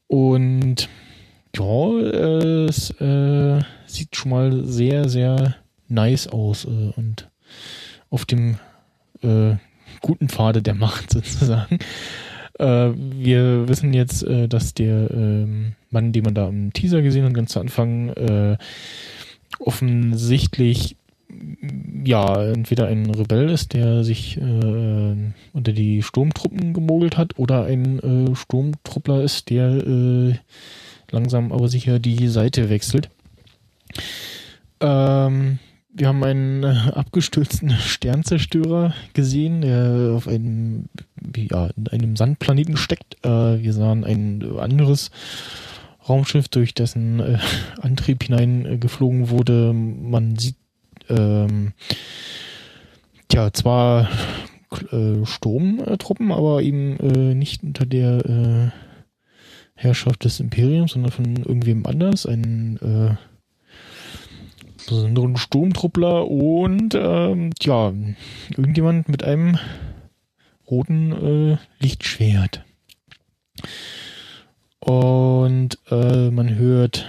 Und ja, äh, es äh, sieht schon mal sehr, sehr nice aus äh, und auf dem äh, guten Pfade der Macht sozusagen. Äh, wir wissen jetzt, äh, dass der äh, Mann, den man da im Teaser gesehen hat, ganz zu Anfang, äh, offensichtlich ja, entweder ein Rebell ist, der sich äh, unter die Sturmtruppen gemogelt hat, oder ein äh, Sturmtruppler ist, der äh, langsam aber sicher die Seite wechselt. Ähm, wir haben einen äh, abgestürzten Sternzerstörer gesehen, der auf einem, ja, in einem Sandplaneten steckt. Äh, wir sahen ein anderes Raumschiff, durch dessen äh, Antrieb hineingeflogen wurde. Man sieht ähm, ja zwar äh, Sturmtruppen, aber eben äh, nicht unter der äh, Herrschaft des Imperiums, sondern von irgendwem anders. Ein äh, besonderen Sturmtruppler und ähm, ja, irgendjemand mit einem roten äh, Lichtschwert. Und äh, man hört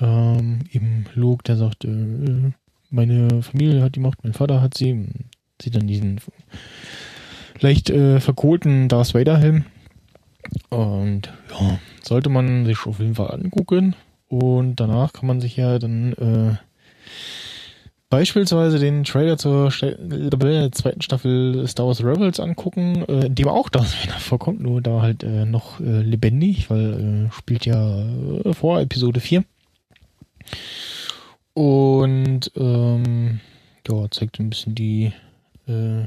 ähm, eben Luke, der sagt, äh, meine Familie hat die Macht, mein Vater hat sie. Sieht dann diesen leicht äh, verkohlten Darth Vader Helm. Und ja, sollte man sich auf jeden Fall angucken. Und danach kann man sich ja dann äh, beispielsweise den Trailer zur zweiten Staffel Star Wars Rebels angucken, äh, in dem auch Darth Vader vorkommt, nur da halt äh, noch äh, lebendig, weil äh, spielt ja äh, vor Episode 4. Und ähm, ja, zeigt ein bisschen die äh,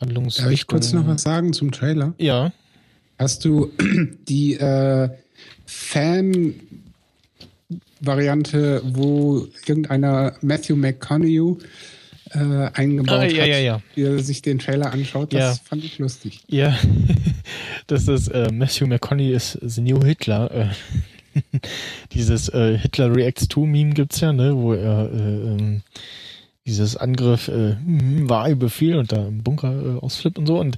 Handlungsrichtung. Darf ich kurz noch was sagen zum Trailer? Ja. Hast du die äh, Fan Variante, wo irgendeiner Matthew McConaughey äh, eingebaut ah, ja, hat, ja, ja. wie er sich den Trailer anschaut. Das fand ich lustig. Ja, das ist äh, Matthew McConaughey ist the new Hitler. Äh, dieses äh, Hitler Reacts 2 Meme gibt's ja, ne, wo er äh, ähm, dieses Angriff äh, Wahlbefehl und da im Bunker ausflippt und so und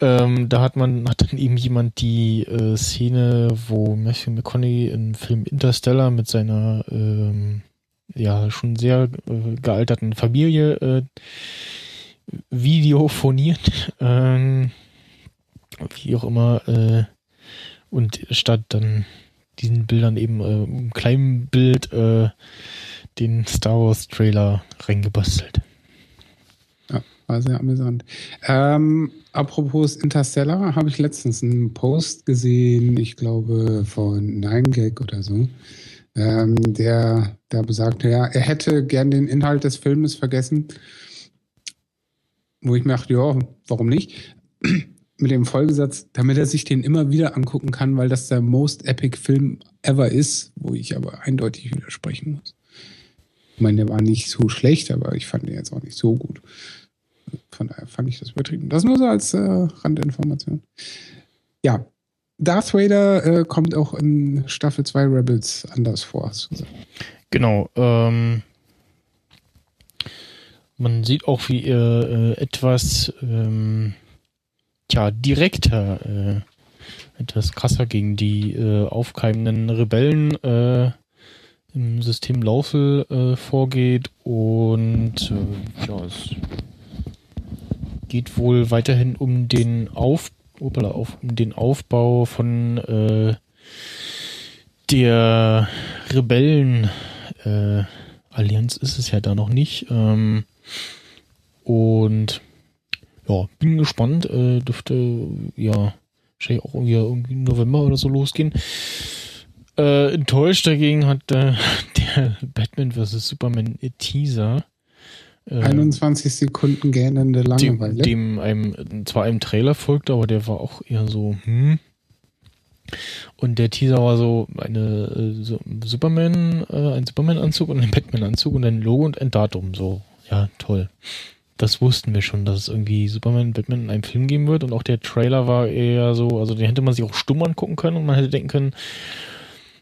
ähm, da hat man, hat dann eben jemand die äh, Szene, wo Matthew McConaughey im Film Interstellar mit seiner ähm, ja schon sehr äh, gealterten Familie äh, videophoniert, ähm, wie auch immer, äh, und statt dann diesen Bildern eben äh, im kleinen Bild äh, den Star Wars Trailer reingebastelt. War sehr amüsant. Ähm, apropos Interstellar, habe ich letztens einen Post gesehen, ich glaube von 9gag oder so, ähm, der, der besagte, ja, er hätte gern den Inhalt des Filmes vergessen. Wo ich mir dachte, ja, warum nicht? Mit dem Folgesatz, damit er sich den immer wieder angucken kann, weil das der most epic Film ever ist, wo ich aber eindeutig widersprechen muss. Ich meine, der war nicht so schlecht, aber ich fand den jetzt auch nicht so gut. Von daher fand ich das übertrieben. Das nur so als äh, Randinformation. Ja, Darth Vader äh, kommt auch in Staffel 2 Rebels anders vor. Genau. Ähm, man sieht auch, wie er äh, etwas ähm, tja, direkter, äh, etwas krasser gegen die äh, aufkeimenden Rebellen äh, im System Laufel äh, vorgeht und ja, es geht wohl weiterhin um den Auf, opala, auf um den Aufbau von äh, der Rebellen äh, Allianz ist es ja da noch nicht. Ähm, und ja, bin gespannt. Äh, dürfte ja wahrscheinlich auch irgendwie, irgendwie November oder so losgehen. Äh, enttäuscht dagegen hat äh, der Batman vs. Superman Teaser 21 Sekunden gähnende Langeweile. dem, dem einem zwar einem Trailer folgte, aber der war auch eher so, hm. Und der Teaser war so eine äh, so Superman, äh, ein Superman-Anzug und ein Batman-Anzug und ein Logo und ein Datum. So, ja, toll. Das wussten wir schon, dass es irgendwie Superman und Batman in einem Film geben wird und auch der Trailer war eher so, also den hätte man sich auch stumm angucken können und man hätte denken können,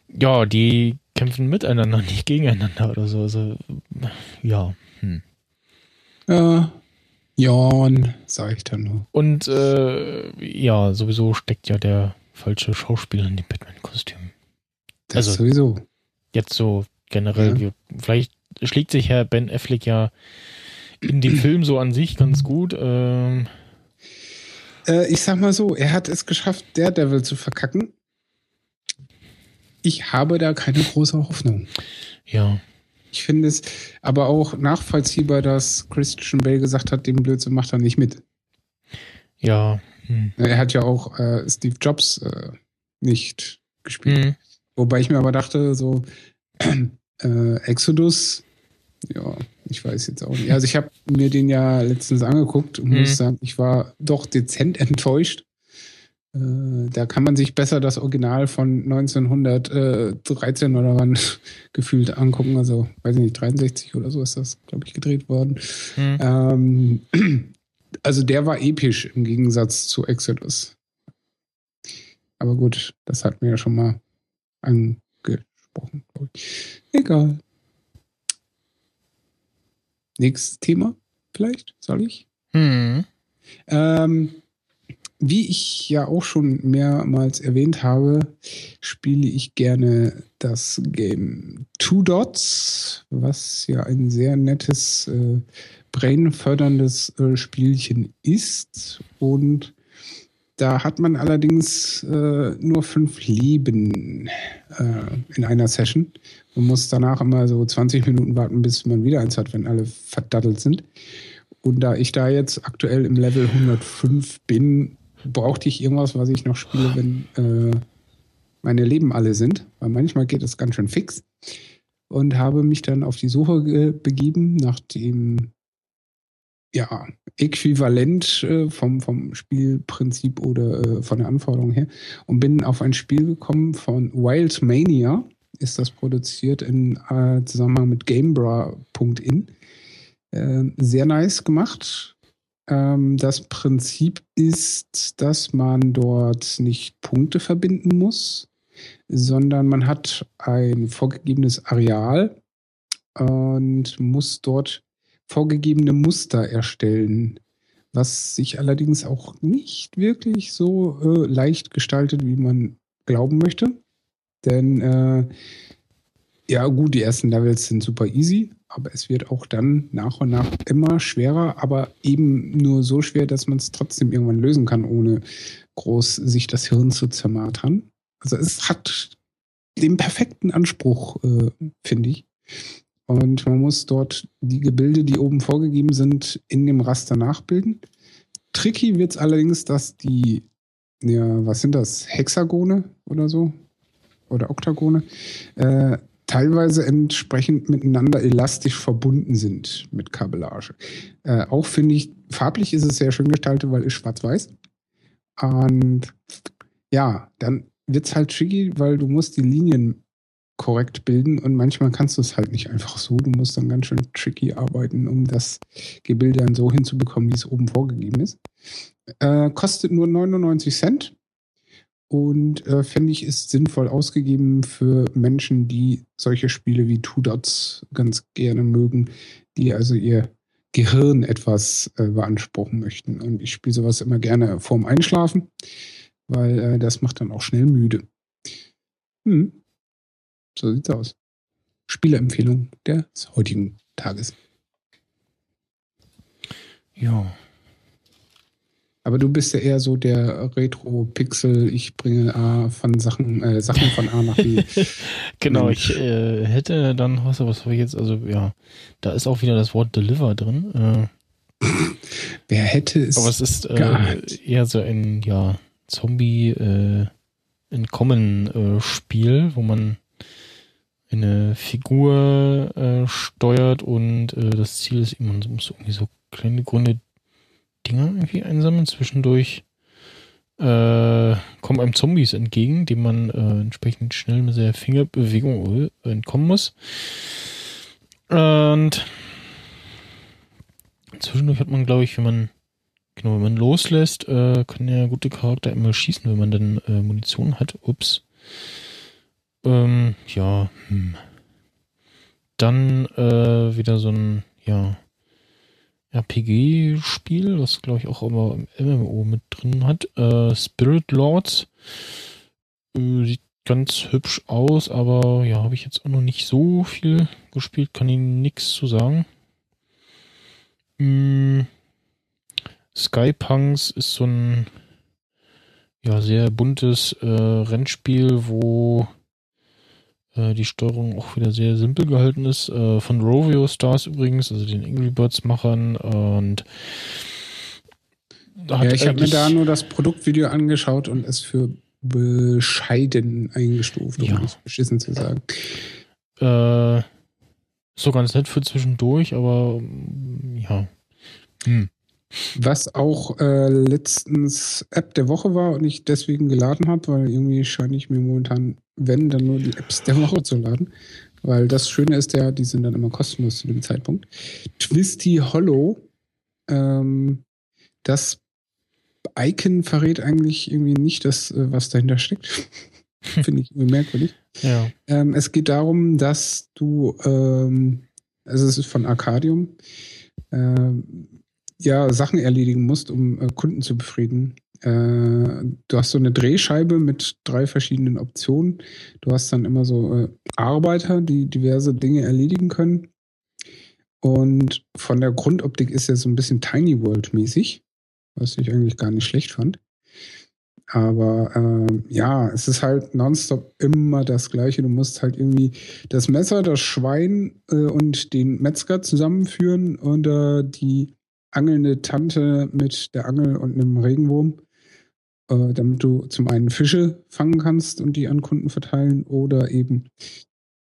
ja, die kämpfen miteinander, nicht gegeneinander oder so. Also, ja. Hm. Ja, Jan, sag ich dann nur. Und äh, ja, sowieso steckt ja der falsche Schauspieler in dem Batman-Kostüm. Das Also- sowieso. Jetzt so generell, Ja. wir, vielleicht schlägt sich Herr Ben Affleck ja in dem Film so an sich ganz gut. Ähm, Äh, ich sag mal so, er hat es geschafft, Daredevil zu verkacken. Ich habe da keine große Hoffnung. ja, Ich finde es aber auch nachvollziehbar, dass Christian Bale gesagt hat, den Blödsinn macht er nicht mit. ja. Hm. Er hat ja auch äh, Steve Jobs äh, nicht gespielt. Hm. Wobei ich mir aber dachte, so äh, Exodus, ja, ich weiß jetzt auch nicht. Also ich habe mir den ja letztens angeguckt und Mhm. muss sagen, ich war doch dezent enttäuscht. Äh, da kann man sich besser das Original von 1913 oder wann gefühlt angucken. Also, weiß ich nicht, 63 oder so ist das, glaube ich, gedreht worden. Hm. Ähm, also der war episch im Gegensatz zu Exodus. Aber gut, das hatten wir ja schon mal angesprochen. glaub ich. Egal. Nächstes Thema vielleicht, soll ich? Hm. Ähm, wie ich ja auch schon mehrmals erwähnt habe, spiele ich gerne das Game Two Dots, was ja ein sehr nettes, äh, brainförderndes äh, Spielchen ist. Und da hat man allerdings äh, nur fünf Leben äh, in einer Session. Man muss danach immer so 20 Minuten warten, bis man wieder eins hat, wenn alle verdattelt sind. Und da ich da jetzt aktuell im Level 105 bin, brauchte ich irgendwas, was ich noch spiele, wenn äh, meine Leben alle sind. Weil manchmal geht es ganz schön fix. Und habe mich dann auf die Suche ge- begeben nach dem ja, Äquivalent äh, vom, vom Spielprinzip oder äh, von der Anforderung her und bin auf ein Spiel gekommen von Wild Mania. Ist das produziert in äh, Zusammenhang mit Gamebra.in. Äh, sehr nice gemacht. Ähm, das Prinzip ist, dass man dort nicht Punkte verbinden muss, sondern man hat ein vorgegebenes Areal und muss dort vorgegebene Muster erstellen, was sich allerdings auch nicht wirklich so äh, leicht gestaltet, wie man glauben möchte. Denn äh, ja, gut, die ersten Levels sind super easy, aber es wird auch dann nach und nach immer schwerer, aber eben nur so schwer, dass man es trotzdem irgendwann lösen kann, ohne groß sich das Hirn zu zermartern. Also es hat den perfekten Anspruch, äh, finde ich. Und man muss dort die Gebilde, die oben vorgegeben sind, in dem Raster nachbilden. Tricky wird es allerdings, dass die, ja, was sind das, Hexagone oder so? Oder Oktagone? Äh, teilweise entsprechend miteinander elastisch verbunden sind mit Kabellage. Äh, auch finde ich, farblich ist es sehr schön gestaltet, weil es schwarz-weiß. Und ja, dann wird es halt tricky, weil du musst die Linien korrekt bilden und manchmal kannst du es halt nicht einfach so. Du musst dann ganz schön tricky arbeiten, um das Gebilde dann so hinzubekommen, wie es oben vorgegeben ist. Äh, kostet nur 99 Cent und äh, finde ich, ist sinnvoll ausgegeben für Menschen, die solche Spiele wie Two Dots ganz gerne mögen, die also ihr Gehirn etwas äh, beanspruchen möchten. Und ich spiele sowas immer gerne vorm Einschlafen, weil äh, das macht dann auch schnell müde. Hm. So sieht's aus. Spieleempfehlung des heutigen Tages. Ja. Aber du bist ja eher so der Retro-Pixel, ich bringe A von Sachen, äh, Sachen von A nach B. Genau, ich äh, hätte dann, was, was habe ich jetzt, also ja, da ist auch wieder das Wort Deliver drin. Äh, Wer hätte es? aber es ist äh, eher so ein, ja, Zombie äh, Entkommen äh, Spiel, wo man eine Figur äh, steuert und das Ziel ist, man muss irgendwie so kleine grüne Dinger irgendwie einsammeln. Zwischendurch äh, kommen einem Zombies entgegen, dem man äh, entsprechend schnell mit der Fingerbewegung entkommen muss. Und zwischendurch hat man, glaube ich, wenn man genau, wenn man loslässt, äh, kann der gute Charakter immer schießen, wenn man dann äh, Munition hat. Ups. Ähm, ja, hm. Dann äh, wieder so ein, ja, RPG-Spiel, was glaube ich auch immer im MMO mit drin hat. Äh, Spirit Lords. Äh, sieht ganz hübsch aus, aber ja, habe ich jetzt auch noch nicht so viel gespielt, kann Ihnen nichts zu sagen. Hm. Skypunks ist so ein ja, sehr buntes äh, Rennspiel, wo äh, die Steuerung auch wieder sehr simpel gehalten ist. Äh, von Rovio Stars übrigens, also den Angry Birds Machern und ja, ich habe mir da nur das Produktvideo angeschaut und es für bescheiden eingestuft, um ja. nicht beschissen zu sagen. Äh, so ganz nett für zwischendurch, aber ja. Hm. Was auch äh, letztens App der Woche war und ich deswegen geladen habe, weil irgendwie scheine ich mir momentan, wenn, dann nur die Apps der Woche zu laden. Weil das Schöne ist ja, die sind dann immer kostenlos zu dem Zeitpunkt. Twisty Hollow, ähm, das Icon verrät eigentlich irgendwie nicht das, äh, was dahinter steckt. Finde ich irgendwie merkwürdig. Ja. Ähm, es geht darum, dass du, ähm, also es ist von Arcadium, ähm, ja, Sachen erledigen musst, um äh, Kunden zu befrieden. Äh, du hast so eine Drehscheibe mit drei verschiedenen Optionen. Du hast dann immer so äh, Arbeiter, die diverse Dinge erledigen können. Und von der Grundoptik ist er so ein bisschen Tiny World mäßig, was ich eigentlich gar nicht schlecht fand. Aber äh, ja, es ist halt nonstop immer das Gleiche. Du musst halt irgendwie das Messer, das Schwein äh, und den Metzger zusammenführen und äh, die angelnde Tante mit der Angel und einem Regenwurm, äh, damit du zum einen Fische fangen kannst und die an Kunden verteilen oder eben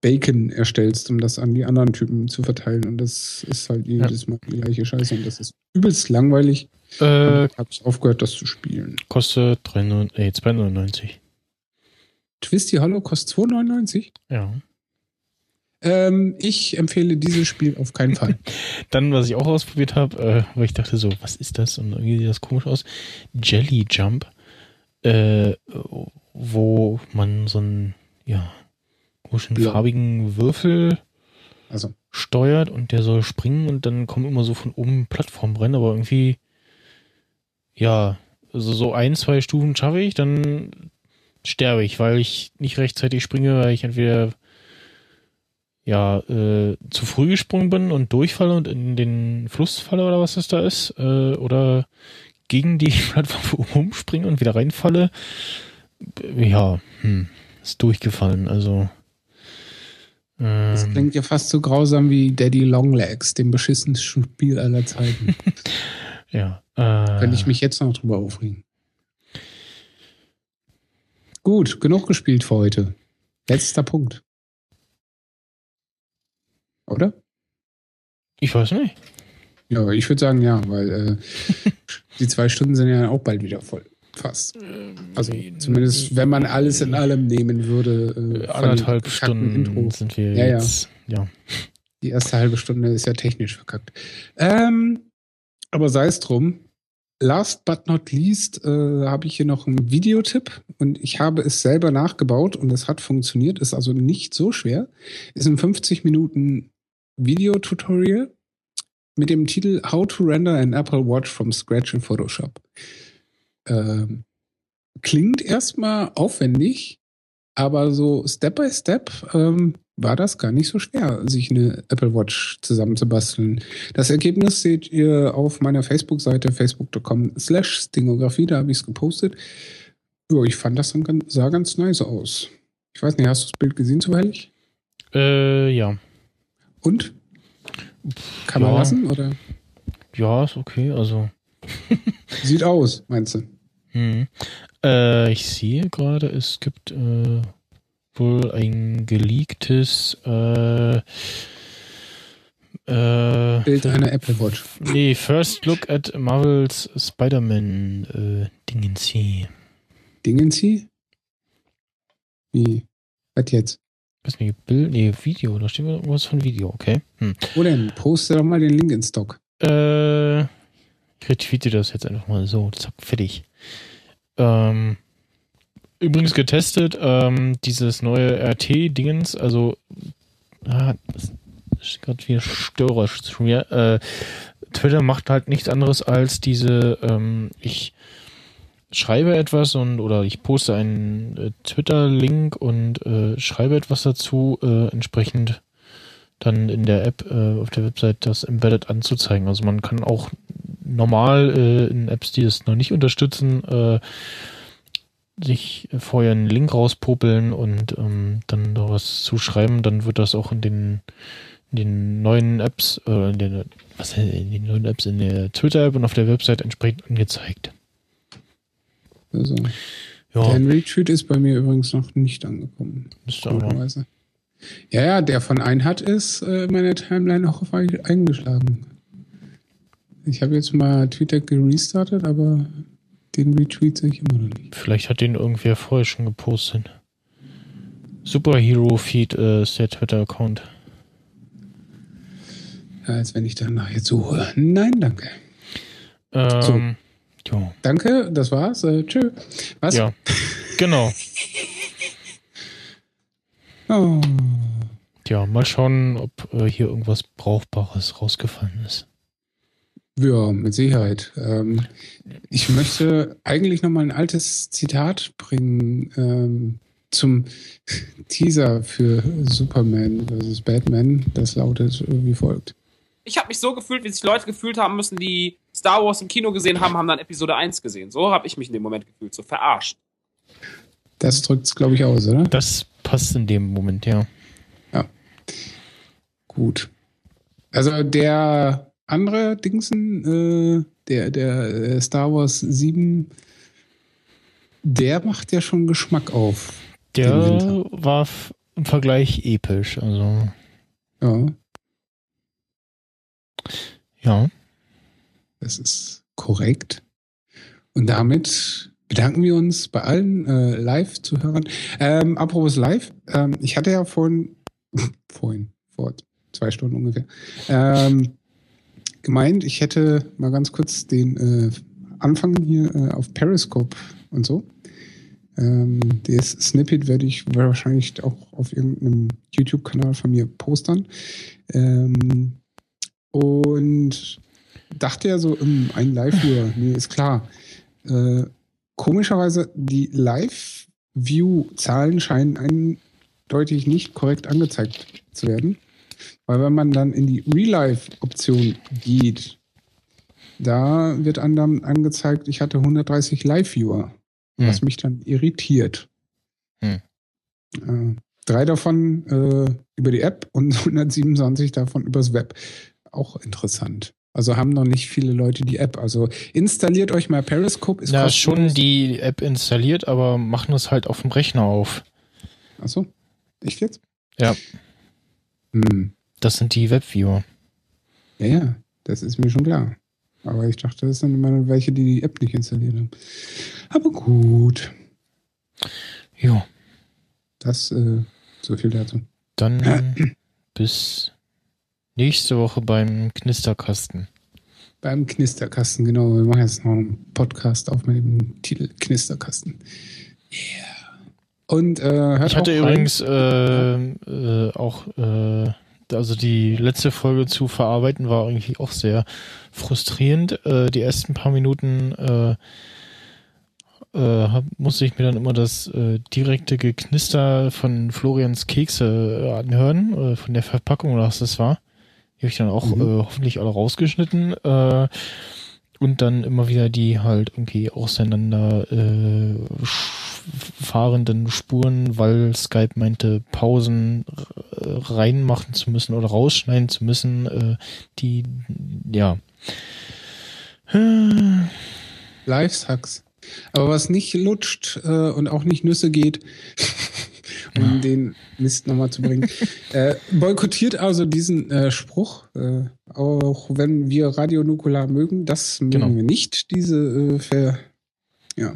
Bacon erstellst, um das an die anderen Typen zu verteilen. Und das ist halt jedes ja. Mal die gleiche Scheiße und das ist übelst langweilig. Äh, ich habe aufgehört, das zu spielen. Kostet 2,99. Twisty Hollow kostet 2,99? Ja. Ähm, ich empfehle dieses Spiel auf keinen Fall. Dann, was ich auch ausprobiert habe, äh, weil ich dachte so, was ist das? Und irgendwie sieht das komisch aus. Jelly Jump, äh, wo man so einen, ja, komischen farbigen Würfel also. steuert und der soll springen und dann kommen immer so von oben Plattformen rein, aber irgendwie, ja, also so ein, zwei Stufen schaffe ich, dann sterbe ich, weil ich nicht rechtzeitig springe, weil ich entweder ja, äh, zu früh gesprungen bin und durchfalle und in den Fluss falle oder was das da ist, äh, oder gegen die Plattform umspringe und wieder reinfalle, ja, hm, ist durchgefallen, also. Ähm, das klingt ja fast so grausam wie Daddy Longlegs, dem beschissensten Spiel aller Zeiten. ja. Äh, Kann ich mich jetzt noch drüber aufregen. Gut, genug gespielt für heute. Letzter Punkt. Oder? Ich weiß nicht. Ja, ich würde sagen ja, weil äh, die zwei Stunden sind ja auch bald wieder voll. Fast. Also zumindest, wenn man alles in allem nehmen würde. Äh, Anderthalb Stunden Intro. sind wir ja, jetzt. Ja. ja. Die erste halbe Stunde ist ja technisch verkackt. Ähm, aber sei es drum. Last but not least äh, habe ich hier noch einen Videotipp und ich habe es selber nachgebaut und es hat funktioniert, ist also nicht so schwer. Ist ein 50 Minuten Videotutorial mit dem Titel How to Render an Apple Watch from Scratch in Photoshop. Ähm, klingt erstmal aufwendig, aber so Step by Step ähm, war das gar nicht so schwer, sich eine Apple Watch zusammenzubasteln. Das Ergebnis seht ihr auf meiner Facebook-Seite facebook.com slash Stingografie, da habe ich es gepostet. Jo, ich fand das dann ganz, sah ganz nice aus. Ich weiß nicht, hast du das Bild gesehen zufällig? Äh, ja. Und? Kann ja. man lassen, oder? Ja, ist okay, also. Sieht aus, meinst du? Hm. Äh, ich sehe gerade, es gibt äh, wohl ein geleaktes äh, äh, Bild einer Apple Watch. Nee, First Look at Marvel's Spider-Man äh, Dingensi. Dingensi? Wie? Was jetzt? Weiß nicht, Bild, nee, Video, da steht irgendwas von Video, okay. Hm. Wo denn? Poste doch mal den Link in Stock. Äh, ich retweete das jetzt einfach mal so, zack, fertig. Ähm, übrigens getestet, ähm, dieses neue RT-Dingens, also, ah, das ist gerade wieder störerisch zu mir. Äh, Twitter macht halt nichts anderes als diese, ähm, ich schreibe etwas und oder ich poste einen äh, Twitter-Link und äh, schreibe etwas dazu, äh, entsprechend dann in der App äh, auf der Website das Embedded anzuzeigen. Also man kann auch normal äh, in Apps, die es noch nicht unterstützen, äh, sich vorher einen Link rauspopeln und ähm, dann da was zu schreiben, dann wird das auch in den in den neuen Apps, äh, in, den, was, in den neuen Apps, in der Twitter-App und auf der Website entsprechend angezeigt. Also, ja. Der Retweet ist bei mir übrigens noch nicht angekommen. Aber. Ja, ja, der von Einhat ist äh, meine Timeline auch eingeschlagen. Ich habe jetzt mal Twitter gerestartet, aber den Retweet sehe ich immer noch nicht. Vielleicht hat den irgendwer vorher schon gepostet. Superhero Feed äh, ist der Twitter-Account als wenn ich danach jetzt suche. Nein, danke. Ähm, so. Jo. Danke, das war's. Äh, tschö. Was? Ja, genau. oh. Ja, mal schauen, ob äh, hier irgendwas Brauchbares rausgefallen ist. Ja, mit Sicherheit. Ähm, ich möchte eigentlich nochmal ein altes Zitat bringen ähm, zum Teaser für Superman vs. Batman. Das lautet wie folgt ich habe mich so gefühlt, wie sich Leute gefühlt haben müssen, die Star Wars im Kino gesehen haben, haben dann Episode 1 gesehen. So habe ich mich in dem Moment gefühlt, so verarscht. Das drückt es, glaube ich, aus, oder? Das passt in dem Moment, ja. Ja. Gut. Also der andere Dingsen, äh, der, der äh, Star Wars 7, der macht ja schon Geschmack auf. Der war im Vergleich episch, also. Ja. Ja. Das ist korrekt. Und damit bedanken wir uns bei allen äh, Live-Zuhörern. Ähm, apropos Live, ähm, ich hatte ja vorhin, vorhin, vor zwei Stunden ungefähr, ähm, gemeint, ich hätte mal ganz kurz den äh, Anfang hier äh, auf Periscope und so. Ähm, das Snippet werde ich wahrscheinlich auch auf irgendeinem YouTube-Kanal von mir postern. Ähm, und dachte ja so, um, ein Live-Viewer, nee, ist klar. Äh, komischerweise, die Live-View-Zahlen scheinen eindeutig nicht korrekt angezeigt zu werden. Weil wenn man dann in die Real-Life-Option geht, da wird dann angezeigt, ich hatte 130 Live-Viewer, hm. was mich dann irritiert. Hm. Äh, drei davon äh, über die App und 127 davon übers Web auch interessant. Also haben noch nicht viele Leute die App. Also installiert euch mal Periscope. Ist ja, schon die App installiert, aber machen es halt auf dem Rechner auf. Achso. Echt jetzt? Ja. Hm. Das sind die Webviewer. Ja, ja, das ist mir schon klar. Aber ich dachte, das sind immer welche, die die App nicht installiert haben. Aber gut. Ja. Das, äh, so viel dazu. Dann bis Nächste Woche beim Knisterkasten. Beim Knisterkasten, genau. Wir machen jetzt noch einen Podcast auf mit dem Titel Knisterkasten. Yeah. Und äh, hört Ich hatte übrigens äh, äh, auch, äh, also die letzte Folge zu verarbeiten war irgendwie auch sehr frustrierend. Äh, die ersten paar Minuten äh, äh, musste ich mir dann immer das äh, direkte Geknister von Florians Kekse äh, anhören, äh, von der Verpackung, was das war. Die habe ich dann auch mhm. äh, hoffentlich alle rausgeschnitten. Äh, und dann immer wieder die halt irgendwie auseinander äh, fahrenden Spuren, weil Skype meinte, Pausen äh, reinmachen zu müssen oder rausschneiden zu müssen, äh, die, ja. Lifehacks. Aber was nicht lutscht äh, und auch nicht Nüsse geht um den Mist nochmal zu bringen. äh, boykottiert also diesen äh, Spruch, äh, auch wenn wir Radio Nukular mögen, das mögen Genau. wir nicht, diese äh, Ver, ja,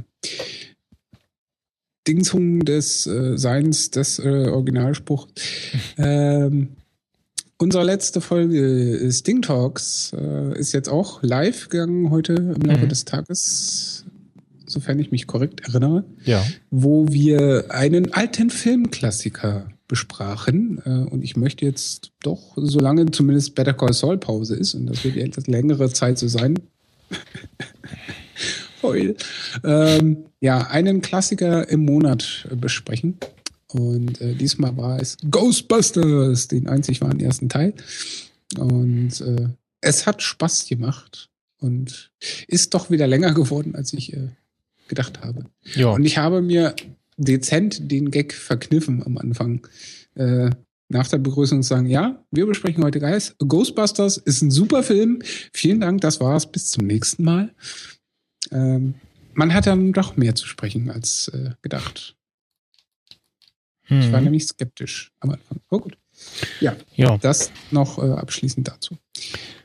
Dingsung des äh, Seins des äh, Originalspruchs. ähm, unsere letzte Folge Sting Talks äh, ist jetzt auch live gegangen heute im Laufe Mhm. des Tages, sofern ich mich korrekt erinnere Ja. wo wir einen alten Filmklassiker besprachen. Äh, Und ich möchte jetzt doch, solange zumindest Better Call Saul Pause ist, und das wird ja etwas längere Zeit so sein, heul, ähm, ja, einen Klassiker im Monat besprechen. Und äh, diesmal war es Ghostbusters, den einzig wahren ersten Teil. Und äh, es hat Spaß gemacht und ist doch wieder länger geworden, als ich äh, gedacht habe. Ja. Und ich habe mir dezent den Gag verkniffen am Anfang. Äh, nach der Begrüßung sagen, ja, wir besprechen heute Geist. Ghostbusters ist ein super Film. Vielen Dank, das war's. Bis zum nächsten Mal. Ähm, man hat dann doch mehr zu sprechen als äh, gedacht. Ich war Hm. nämlich skeptisch am Anfang. Oh gut. Ja, Ja. das noch äh, abschließend dazu.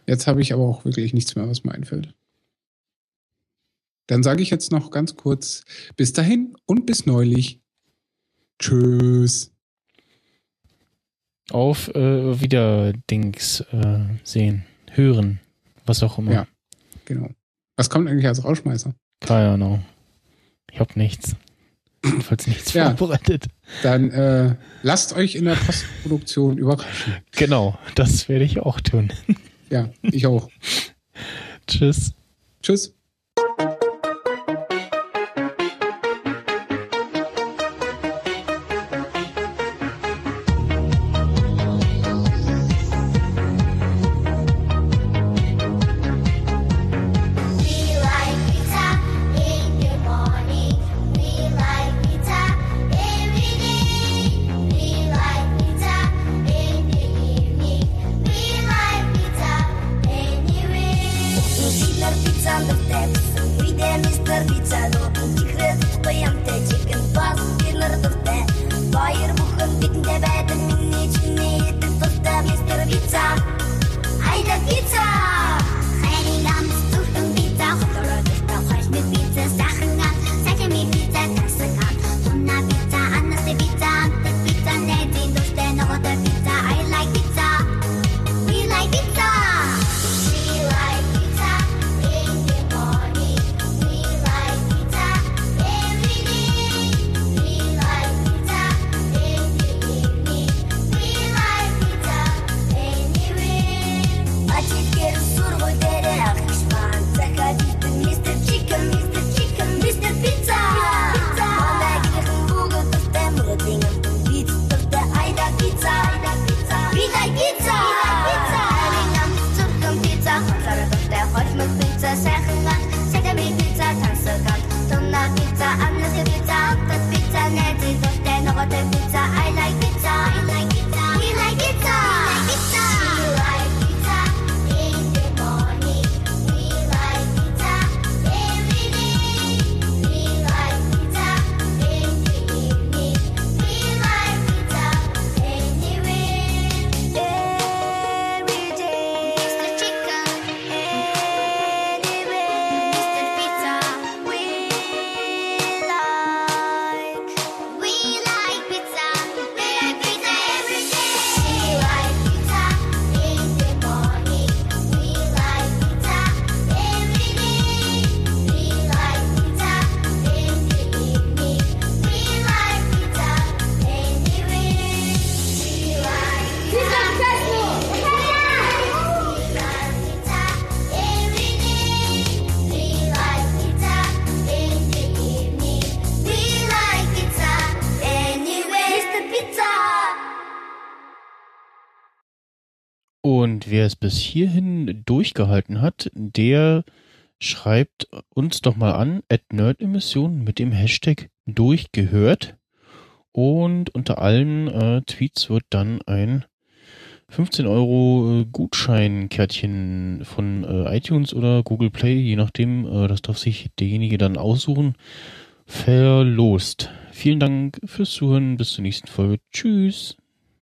Jetzt habe ich aber auch wirklich nichts mehr, was mir einfällt. Dann sage ich jetzt noch ganz kurz bis dahin und bis neulich. Tschüss. Auf äh, wieder Dings äh, sehen, hören, was auch immer. Ja. Genau. Was kommt eigentlich als Rausschmeißer? Keine Ahnung. Ich hab nichts. Jedenfalls nichts Ja. vorbereitet. Dann äh, lasst euch in der Postproduktion überraschen. Genau, das werde ich auch tun. Ja, ich auch. Tschüss. Tschüss. Wer es bis hierhin durchgehalten hat, der schreibt uns doch mal an, at Nerdemission mit dem Hashtag durchgehört. Und unter allen äh, Tweets wird dann ein 15 Euro äh, Gutscheinkärtchen von äh, iTunes oder Google Play, je nachdem, äh, das darf sich derjenige dann aussuchen, verlost. Vielen Dank fürs Zuhören. Bis zur nächsten Folge. Tschüss.